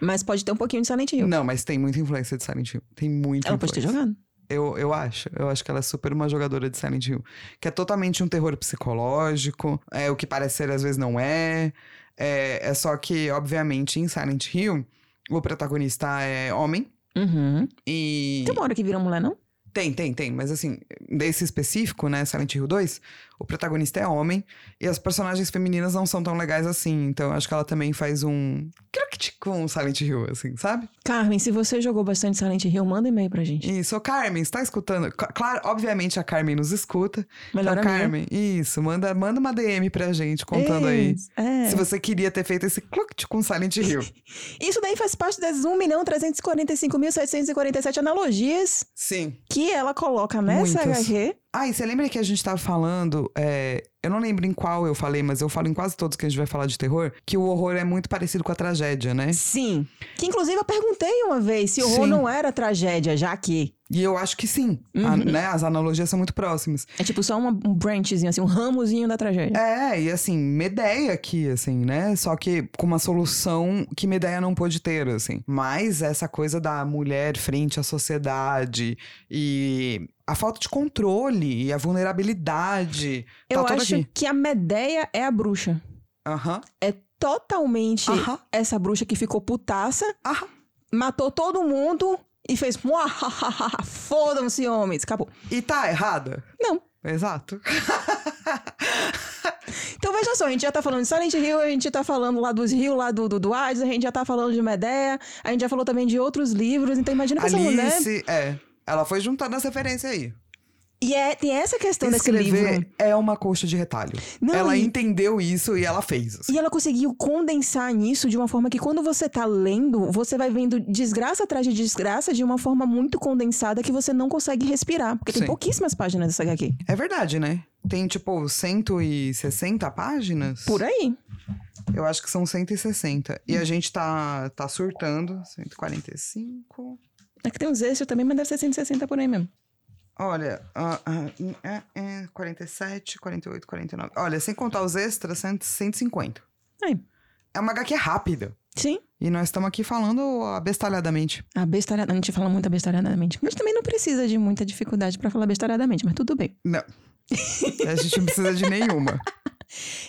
B: Mas pode ter um pouquinho de Silent Hill.
A: Não, mas tem muita influência de Silent Hill. Tem muita
B: Ela pode ter
A: influência.
B: jogado.
A: Eu, eu acho. Eu acho que ela é super uma jogadora de Silent Hill. Que é totalmente um terror psicológico. É o que parece ser, às vezes, não é. É, é só que, obviamente, em Silent Hill, o protagonista é homem.
B: Uhum.
A: E.
B: Tem uma hora que vira mulher, não?
A: Tem, tem, tem. Mas assim, desse específico, né? Silent Hill 2, o protagonista é homem. E as personagens femininas não são tão legais assim. Então acho que ela também faz um. cruct com Silent Hill, assim, sabe?
B: Carmen, se você jogou bastante Silent Hill, manda e-mail pra gente.
A: Isso, ô Carmen, você tá escutando? Claro, obviamente a Carmen nos escuta.
B: Melhor
A: então. Carmen, isso, manda, manda uma DM pra gente contando aí.
B: É.
A: Se você queria ter feito esse cluct com Silent Hill. <laughs>
B: Isso daí faz parte das 1.345.747 analogias
A: Sim.
B: que ela coloca nessa
A: Muitas.
B: HQ.
A: Ah, e você lembra que a gente tava falando, é, eu não lembro em qual eu falei, mas eu falo em quase todos que a gente vai falar de terror, que o horror é muito parecido com a tragédia, né?
B: Sim. Que inclusive eu perguntei uma vez se horror
A: Sim.
B: não era tragédia, já que
A: E eu acho que sim,
B: Uhum.
A: A- né? As analogias são muito próximas.
B: é tipo só uma- um branchzinho, assim, um ramozinho da tragédia.
A: É, e assim, Medeia aqui, assim, né? Só que com uma solução que Medeia não pôde ter, assim. Mas essa coisa da mulher frente à sociedade e a falta de controle e a vulnerabilidade.
B: eu
A: tá
B: acho
A: aqui.
B: que a Medeia é a bruxa.
A: Aham,
B: É totalmente
A: aham,
B: essa bruxa que ficou putaça,
A: aham.
B: matou todo mundo e fez. "Muahahaha, Fodam-se, homens. Acabou.
A: E tá errada?
B: Não.
A: Exato. <laughs>
B: Então veja só, a gente já tá falando de Silent Hill, a gente tá falando lá dos rios, lá do, do, do Hades, a gente já tá falando de Medeia, a gente já falou também de outros livros, então imagina que essa mulher.
A: Alice, é. Ela foi juntando as referências aí.
B: E é, tem essa questão desse
A: Escrever
B: livro.
A: é uma coxa de retalho.
B: Não,
A: ela
B: e-
A: entendeu isso e ela fez. assim.
B: E ela conseguiu condensar nisso de uma forma que quando você tá lendo, você vai vendo desgraça atrás de desgraça de uma forma muito condensada que você não consegue respirar. Porque tem
A: Sim.
B: pouquíssimas páginas dessa HQ.
A: É verdade, né? Tem tipo 160 páginas?
B: Por aí.
A: Eu acho que são 160. E a gente tá, tá surtando. 145.
B: É que tem uns extras também, mas deve ser 160 por aí mesmo.
A: Olha, ah, é, é, 47, 48, 49. Olha, sem contar os extras, 100, 150.
B: Aí.
A: É uma HQ rápida.
B: Sim.
A: E nós estamos aqui falando abestalhadamente.
B: A bestalhada. A gente fala muito bestalhadamente. Mas também não precisa de muita dificuldade pra falar bestalhadamente, mas tudo bem.
A: Não. a gente não precisa de nenhuma. <laughs>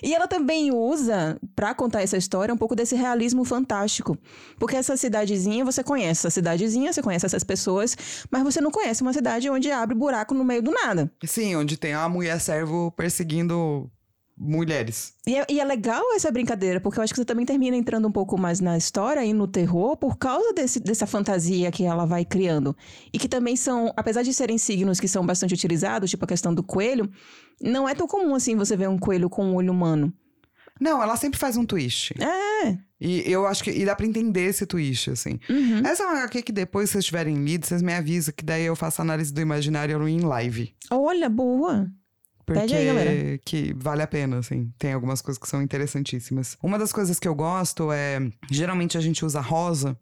B: E ela também usa, pra contar essa história, um pouco desse realismo fantástico. Porque essa cidadezinha, você conhece essa cidadezinha, você conhece essas pessoas, mas você não conhece uma cidade onde abre buraco no meio do nada.
A: Sim, onde tem a mulher servo perseguindo mulheres.
B: E é, e é legal essa brincadeira, porque eu acho que você também termina entrando um pouco mais na história e no terror por causa desse, dessa fantasia que ela vai criando. E que também são, apesar de serem signos que são bastante utilizados, tipo a questão do coelho, não é tão comum assim você ver um coelho com um olho humano.
A: Não, ela sempre faz um twist.
B: É.
A: E eu acho que. E dá pra entender esse twist, assim.
B: Uhum.
A: Essa é uma HQ que depois, se vocês tiverem lido, vocês me avisam, que daí eu faço análise do imaginário em live.
B: Olha, boa.
A: Porque
B: Pede aí, galera.
A: que vale a pena, assim. Tem algumas coisas que são interessantíssimas. Uma das coisas que eu gosto é. Geralmente a gente usa rosa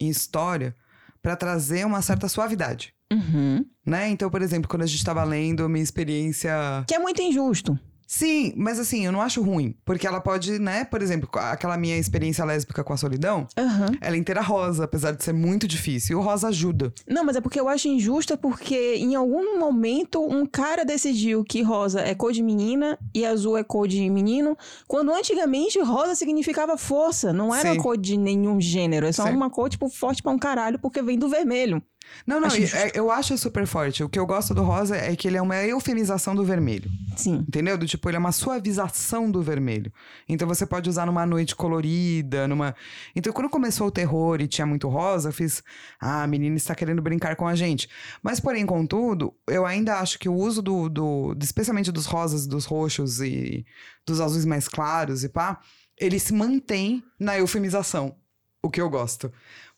A: em história pra trazer uma certa suavidade.
B: Uhum.
A: Né? Então, por exemplo, quando a gente tava lendo minha experiência.
B: Que é muito injusto.
A: Sim, mas assim, eu não acho ruim. Porque ela pode, né? Por exemplo, aquela minha experiência lésbica com a solidão,
B: Aham.
A: ela é inteira rosa, apesar de ser muito difícil. E o rosa ajuda.
B: Não, mas é porque eu acho injusta porque em algum momento um cara decidiu que rosa é cor de menina e azul é cor de menino, quando antigamente rosa significava força, não era
A: Sim.
B: cor de nenhum gênero, é só
A: Sim.
B: uma cor tipo forte pra um caralho porque vem do vermelho.
A: Não, não,
B: Acho
A: e-
B: justo.
A: é- eu acho super forte. O que eu gosto do rosa é que ele é uma eufemização do vermelho.
B: Sim.
A: Entendeu? Do tipo, ele é uma suavização do vermelho. Então você pode usar numa noite colorida, numa. Então, quando começou o terror e tinha muito rosa, eu fiz. Ah, a menina está querendo brincar com a gente. Mas, porém, contudo, eu ainda acho que o uso do. do especialmente dos rosas, dos roxos e dos azuis mais claros e pá, ele se mantém na eufemização. O que eu gosto.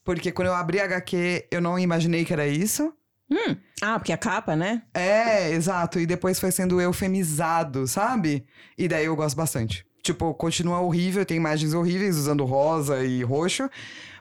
A: Porque quando eu abri a HQ, eu não imaginei que era isso.
B: Hum. Ah, porque a capa, né?
A: É, exato. E depois foi sendo eufemizado, sabe? E daí eu gosto bastante. Tipo, continua horrível, tem imagens horríveis usando rosa e roxo,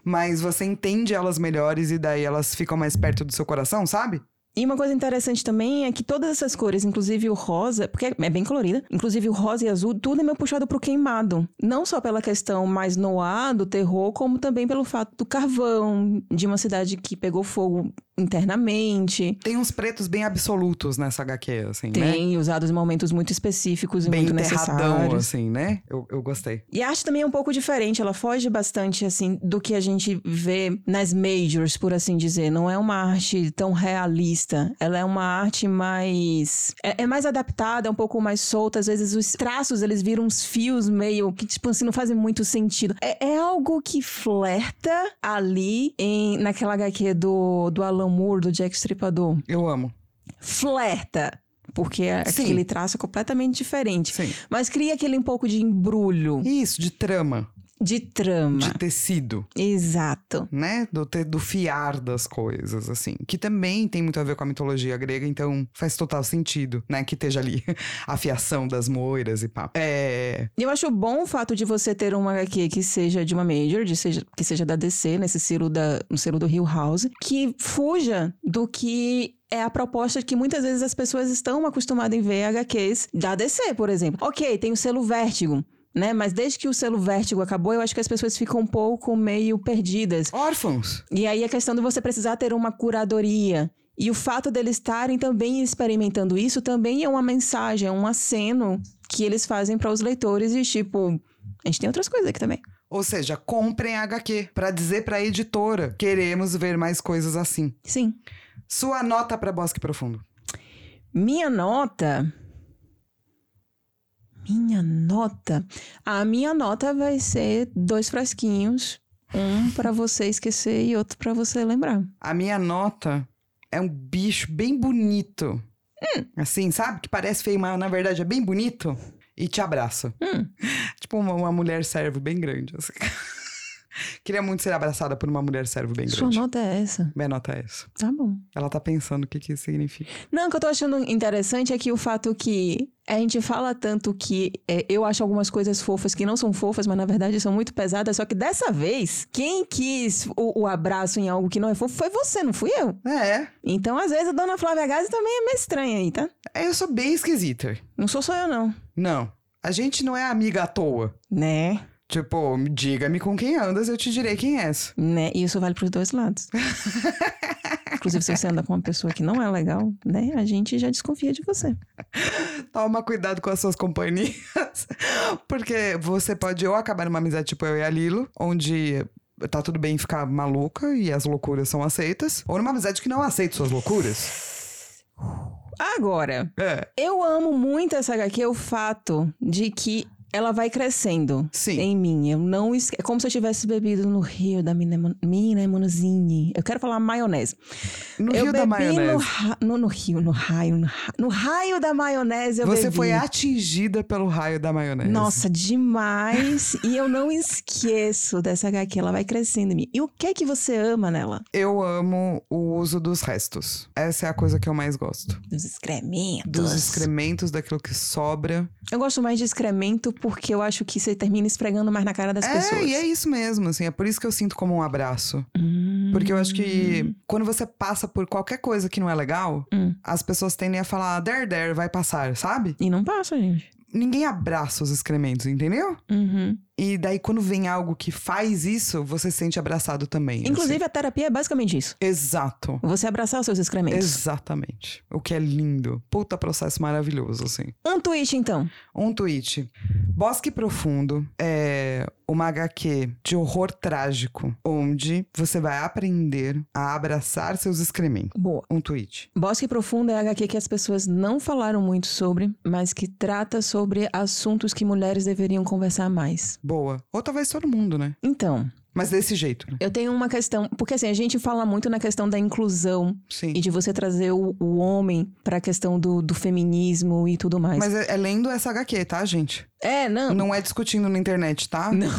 A: mas você entende elas melhores e daí elas ficam mais perto do seu coração, sabe?
B: E uma coisa interessante também é que todas essas cores, inclusive o rosa, porque é bem colorida, inclusive o rosa e azul, tudo é meio puxado pro queimado. Não só pela questão mais noir do terror, como também pelo fato do carvão, de uma cidade que pegou fogo internamente.
A: Tem uns pretos bem absolutos nessa HQ, assim, né?
B: Tem usados em momentos muito específicos e
A: Bem
B: muito necessários.
A: assim, né? Eu, eu gostei.
B: E a arte também é um pouco diferente, ela foge bastante, assim, do que a gente vê nas majors, por assim dizer. Não é uma arte tão realista, ela é uma arte mais... É, é mais adaptada, é um pouco mais solta, às vezes os traços, eles viram uns fios meio que, tipo assim, não fazem muito sentido. É, é algo que flerta ali em, naquela HQ do, do Alan Moore, do Jack Stripador.
A: Eu amo.
B: Flerta! Porque é
A: Sim.
B: aquele traço é completamente diferente.
A: Sim.
B: Mas cria aquele um pouco de embrulho,
A: Isso, de trama,
B: de trama.
A: de tecido.
B: Exato.
A: né? Do, te- do fiar das coisas, assim. Que também tem muito a ver com a mitologia grega, então faz total sentido, né? Que esteja ali <laughs> a fiação das moiras e pá. É.
B: E eu acho bom o fato de você ter uma HQ que seja de uma major, de seja, que seja da DC, nesse selo, da, no selo do Hill House, que fuja do que é a proposta que muitas vezes as pessoas estão acostumadas em ver HQs da DC, por exemplo. Ok, tem o selo Vértigo. Né? Mas desde que o selo Vértigo acabou, eu acho que as pessoas ficam um pouco meio perdidas.
A: Órfãos.
B: E aí a questão de você precisar ter uma curadoria. E o fato deles estarem também experimentando isso também é uma mensagem, é um aceno que eles fazem para os leitores e tipo, a gente tem outras coisas aqui também.
A: Ou seja, comprem a HQ pra dizer pra editora: queremos ver mais coisas assim.
B: Sim.
A: Sua nota pra Bosque Profundo.
B: Minha nota. Minha nota. A minha nota vai ser dois frasquinhos, um para você esquecer e outro para você lembrar.
A: A minha nota é um bicho bem bonito. Assim, sabe? Que parece feio, mas na verdade é bem bonito. E te abraça.
B: Hum. <laughs>
A: Tipo uma, uma mulher servo bem grande. assim. <laughs> Queria muito ser abraçada por uma mulher servo bem
B: Sua
A: grande.
B: nota é essa.
A: Minha nota é essa.
B: Tá bom.
A: Ela tá pensando o que, que isso significa.
B: Não, o que eu tô achando interessante é que o fato que a gente fala tanto que é, eu acho algumas coisas fofas que não são fofas, mas na verdade são muito pesadas. Só que dessa vez, quem quis o, o abraço em algo que não é fofo foi você, não fui eu.
A: É,
B: Então, às vezes, a dona Flávia Gazi também é meio estranha aí, tá?
A: é, eu sou bem esquisita.
B: Não sou só eu, não.
A: Não, a gente não é amiga à toa.
B: Né?
A: Tipo, diga-me com quem andas, eu te direi quem és.
B: Né? E isso vale pros dois lados. <laughs> Inclusive, se você anda com uma pessoa que não é legal, né? A gente já desconfia de você.
A: Toma cuidado com as suas companhias. <laughs> Porque você pode ou acabar numa amizade tipo eu e a Lilo, onde tá tudo bem ficar maluca e as loucuras são aceitas, ou numa amizade que não aceita suas loucuras.
B: Agora,
A: É,
B: eu amo muito essa HQ, o fato de que ela vai crescendo
A: Sim.
B: em mim. Eu não esque... É como se eu tivesse bebido no rio da Minemo- Minemonzine. Eu quero falar maionese.
A: no
B: eu
A: Rio da
B: No,
A: Maionese.
B: ra- no, no rio, no raio, no, ra- no raio da maionese eu
A: Você
B: bebi.
A: foi atingida pelo raio da maionese.
B: Nossa, demais. e eu não esqueço dessa HQ, ela vai crescendo em mim. E o que é que você ama nela?
A: Eu amo o uso dos restos. Essa é a coisa que eu mais gosto.
B: Dos excrementos.
A: Dos excrementos, daquilo que sobra.
B: Eu gosto mais de excremento porque eu acho que você termina esfregando mais na cara das
A: é,
B: pessoas.
A: e é isso mesmo, assim. É por isso que eu sinto como um abraço.
B: Hum.
A: Porque eu acho que quando você passa por qualquer coisa que não é legal,
B: Hum.
A: as pessoas tendem a falar, der, der, vai passar, sabe?
B: E não passa, gente.
A: Ninguém abraça os excrementos, entendeu?
B: Uhum.
A: E daí, quando vem algo que faz isso, você se sente abraçado também. assim.
B: Inclusive, a terapia é basicamente isso.
A: Exato.
B: Você abraçar os seus excrementos.
A: Exatamente. O que é lindo. Puta processo maravilhoso, assim.
B: Um tweet, então.
A: Um tweet. Bosque Profundo é uma HQ de horror trágico, onde você vai aprender a abraçar seus excrementos.
B: Boa.
A: Um tweet.
B: Bosque Profundo é a HQ que as pessoas não falaram muito sobre, mas que trata sobre assuntos que mulheres deveriam conversar mais.
A: Boa. Ou talvez todo mundo, né?
B: Então,
A: Mas desse jeito, né?
B: eu tenho uma questão. Porque assim, a gente fala muito na questão da inclusão
A: Sim.
B: e de você trazer o, o homem pra questão do, do feminismo e tudo mais.
A: Mas é, é lendo essa HQ, tá, gente?
B: É, não.
A: Não é discutindo na internet, tá? <laughs>
B: Não,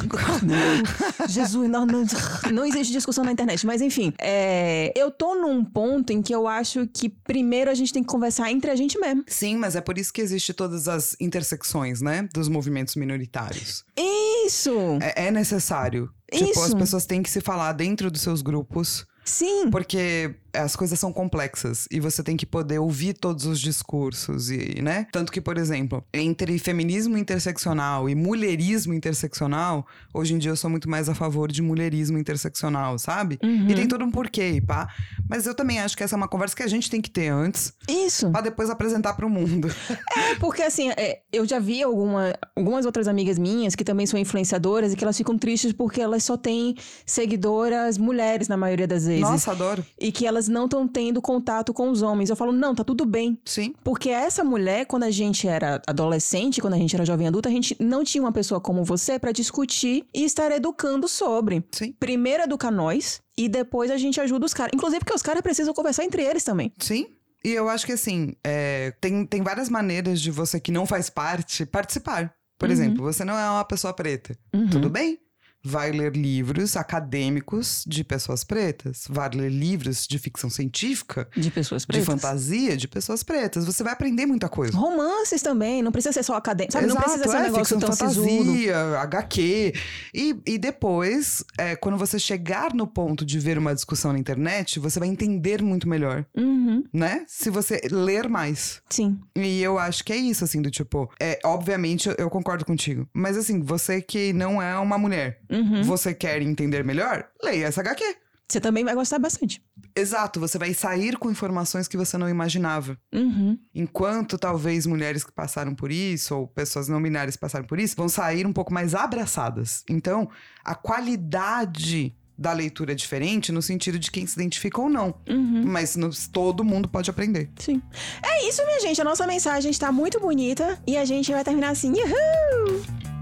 B: não. Jesus, não, não, <laughs> não existe discussão na internet. Mas enfim, é, eu tô num ponto em que eu acho que primeiro a gente tem que conversar entre a gente mesmo.
A: Sim, mas é por isso que existe todas as intersecções, né? Dos movimentos minoritários.
B: Isso!
A: É, é necessário. Tipo,
B: Isso.
A: as pessoas têm que se falar dentro dos seus grupos,
B: Sim.
A: porque as coisas são complexas e você tem que poder ouvir todos os discursos e, né? Tanto que, por exemplo, entre feminismo interseccional e mulherismo interseccional, hoje em dia eu sou muito mais a favor de mulherismo interseccional, sabe?
B: Uhum.
A: E tem todo um porquê, pá. Mas eu também acho que essa é uma conversa que a gente tem que ter antes,
B: Isso.
A: pra depois apresentar pro mundo. <laughs>
B: É, porque assim, é, eu já vi alguma, algumas outras amigas minhas que também são influenciadoras e que elas ficam tristes porque elas só têm seguidoras mulheres na maioria das vezes.
A: Nossa, adoro.
B: E que elas não estão tendo contato com os homens. Eu falo, não, tá tudo bem.
A: Sim.
B: Porque essa mulher, quando a gente era adolescente, quando a gente era jovem adulta, a gente não tinha uma pessoa como você pra discutir e estar educando sobre.
A: Sim.
B: Primeiro educar nós e depois a gente ajuda os caras. Inclusive porque os caras precisam conversar entre eles também.
A: Sim. E eu acho que assim, é, tem, tem várias maneiras de você que não faz parte participar. Por
B: Uhum.
A: exemplo, você não é uma pessoa preta.
B: Uhum.
A: Tudo bem? Vai ler livros acadêmicos de pessoas pretas. Vai ler livros de ficção científica,
B: De pessoas
A: de
B: pretas.
A: fantasia de pessoas pretas. Você vai aprender muita coisa.
B: Romances também, não precisa ser só acadêmico. Sabe, não
A: Exato,
B: precisa ser um
A: é,
B: negócio
A: ficção
B: tão sisudo.
A: fantasia, HQ. E, e depois, é, quando você chegar no ponto de ver uma discussão na internet, você vai entender muito melhor,
B: Uhum,
A: né? Se você ler mais.
B: sim.
A: E eu acho que é isso, assim, do tipo. É, obviamente, eu, eu concordo contigo. Mas assim, você que não é uma mulher,
B: Uhum.
A: você quer entender melhor? Leia essa HQ.
B: Você também vai gostar bastante.
A: Exato, você vai sair com informações que você não imaginava.
B: Uhum.
A: Enquanto talvez mulheres que passaram por isso, ou pessoas não binárias que passaram por isso, vão sair um pouco mais abraçadas. Então, a qualidade da leitura é diferente no sentido de quem se identifica ou não.
B: Uhum.
A: Mas no- todo mundo pode aprender.
B: Sim. É isso, minha gente. A nossa mensagem está muito bonita e a gente vai terminar assim. Uhul!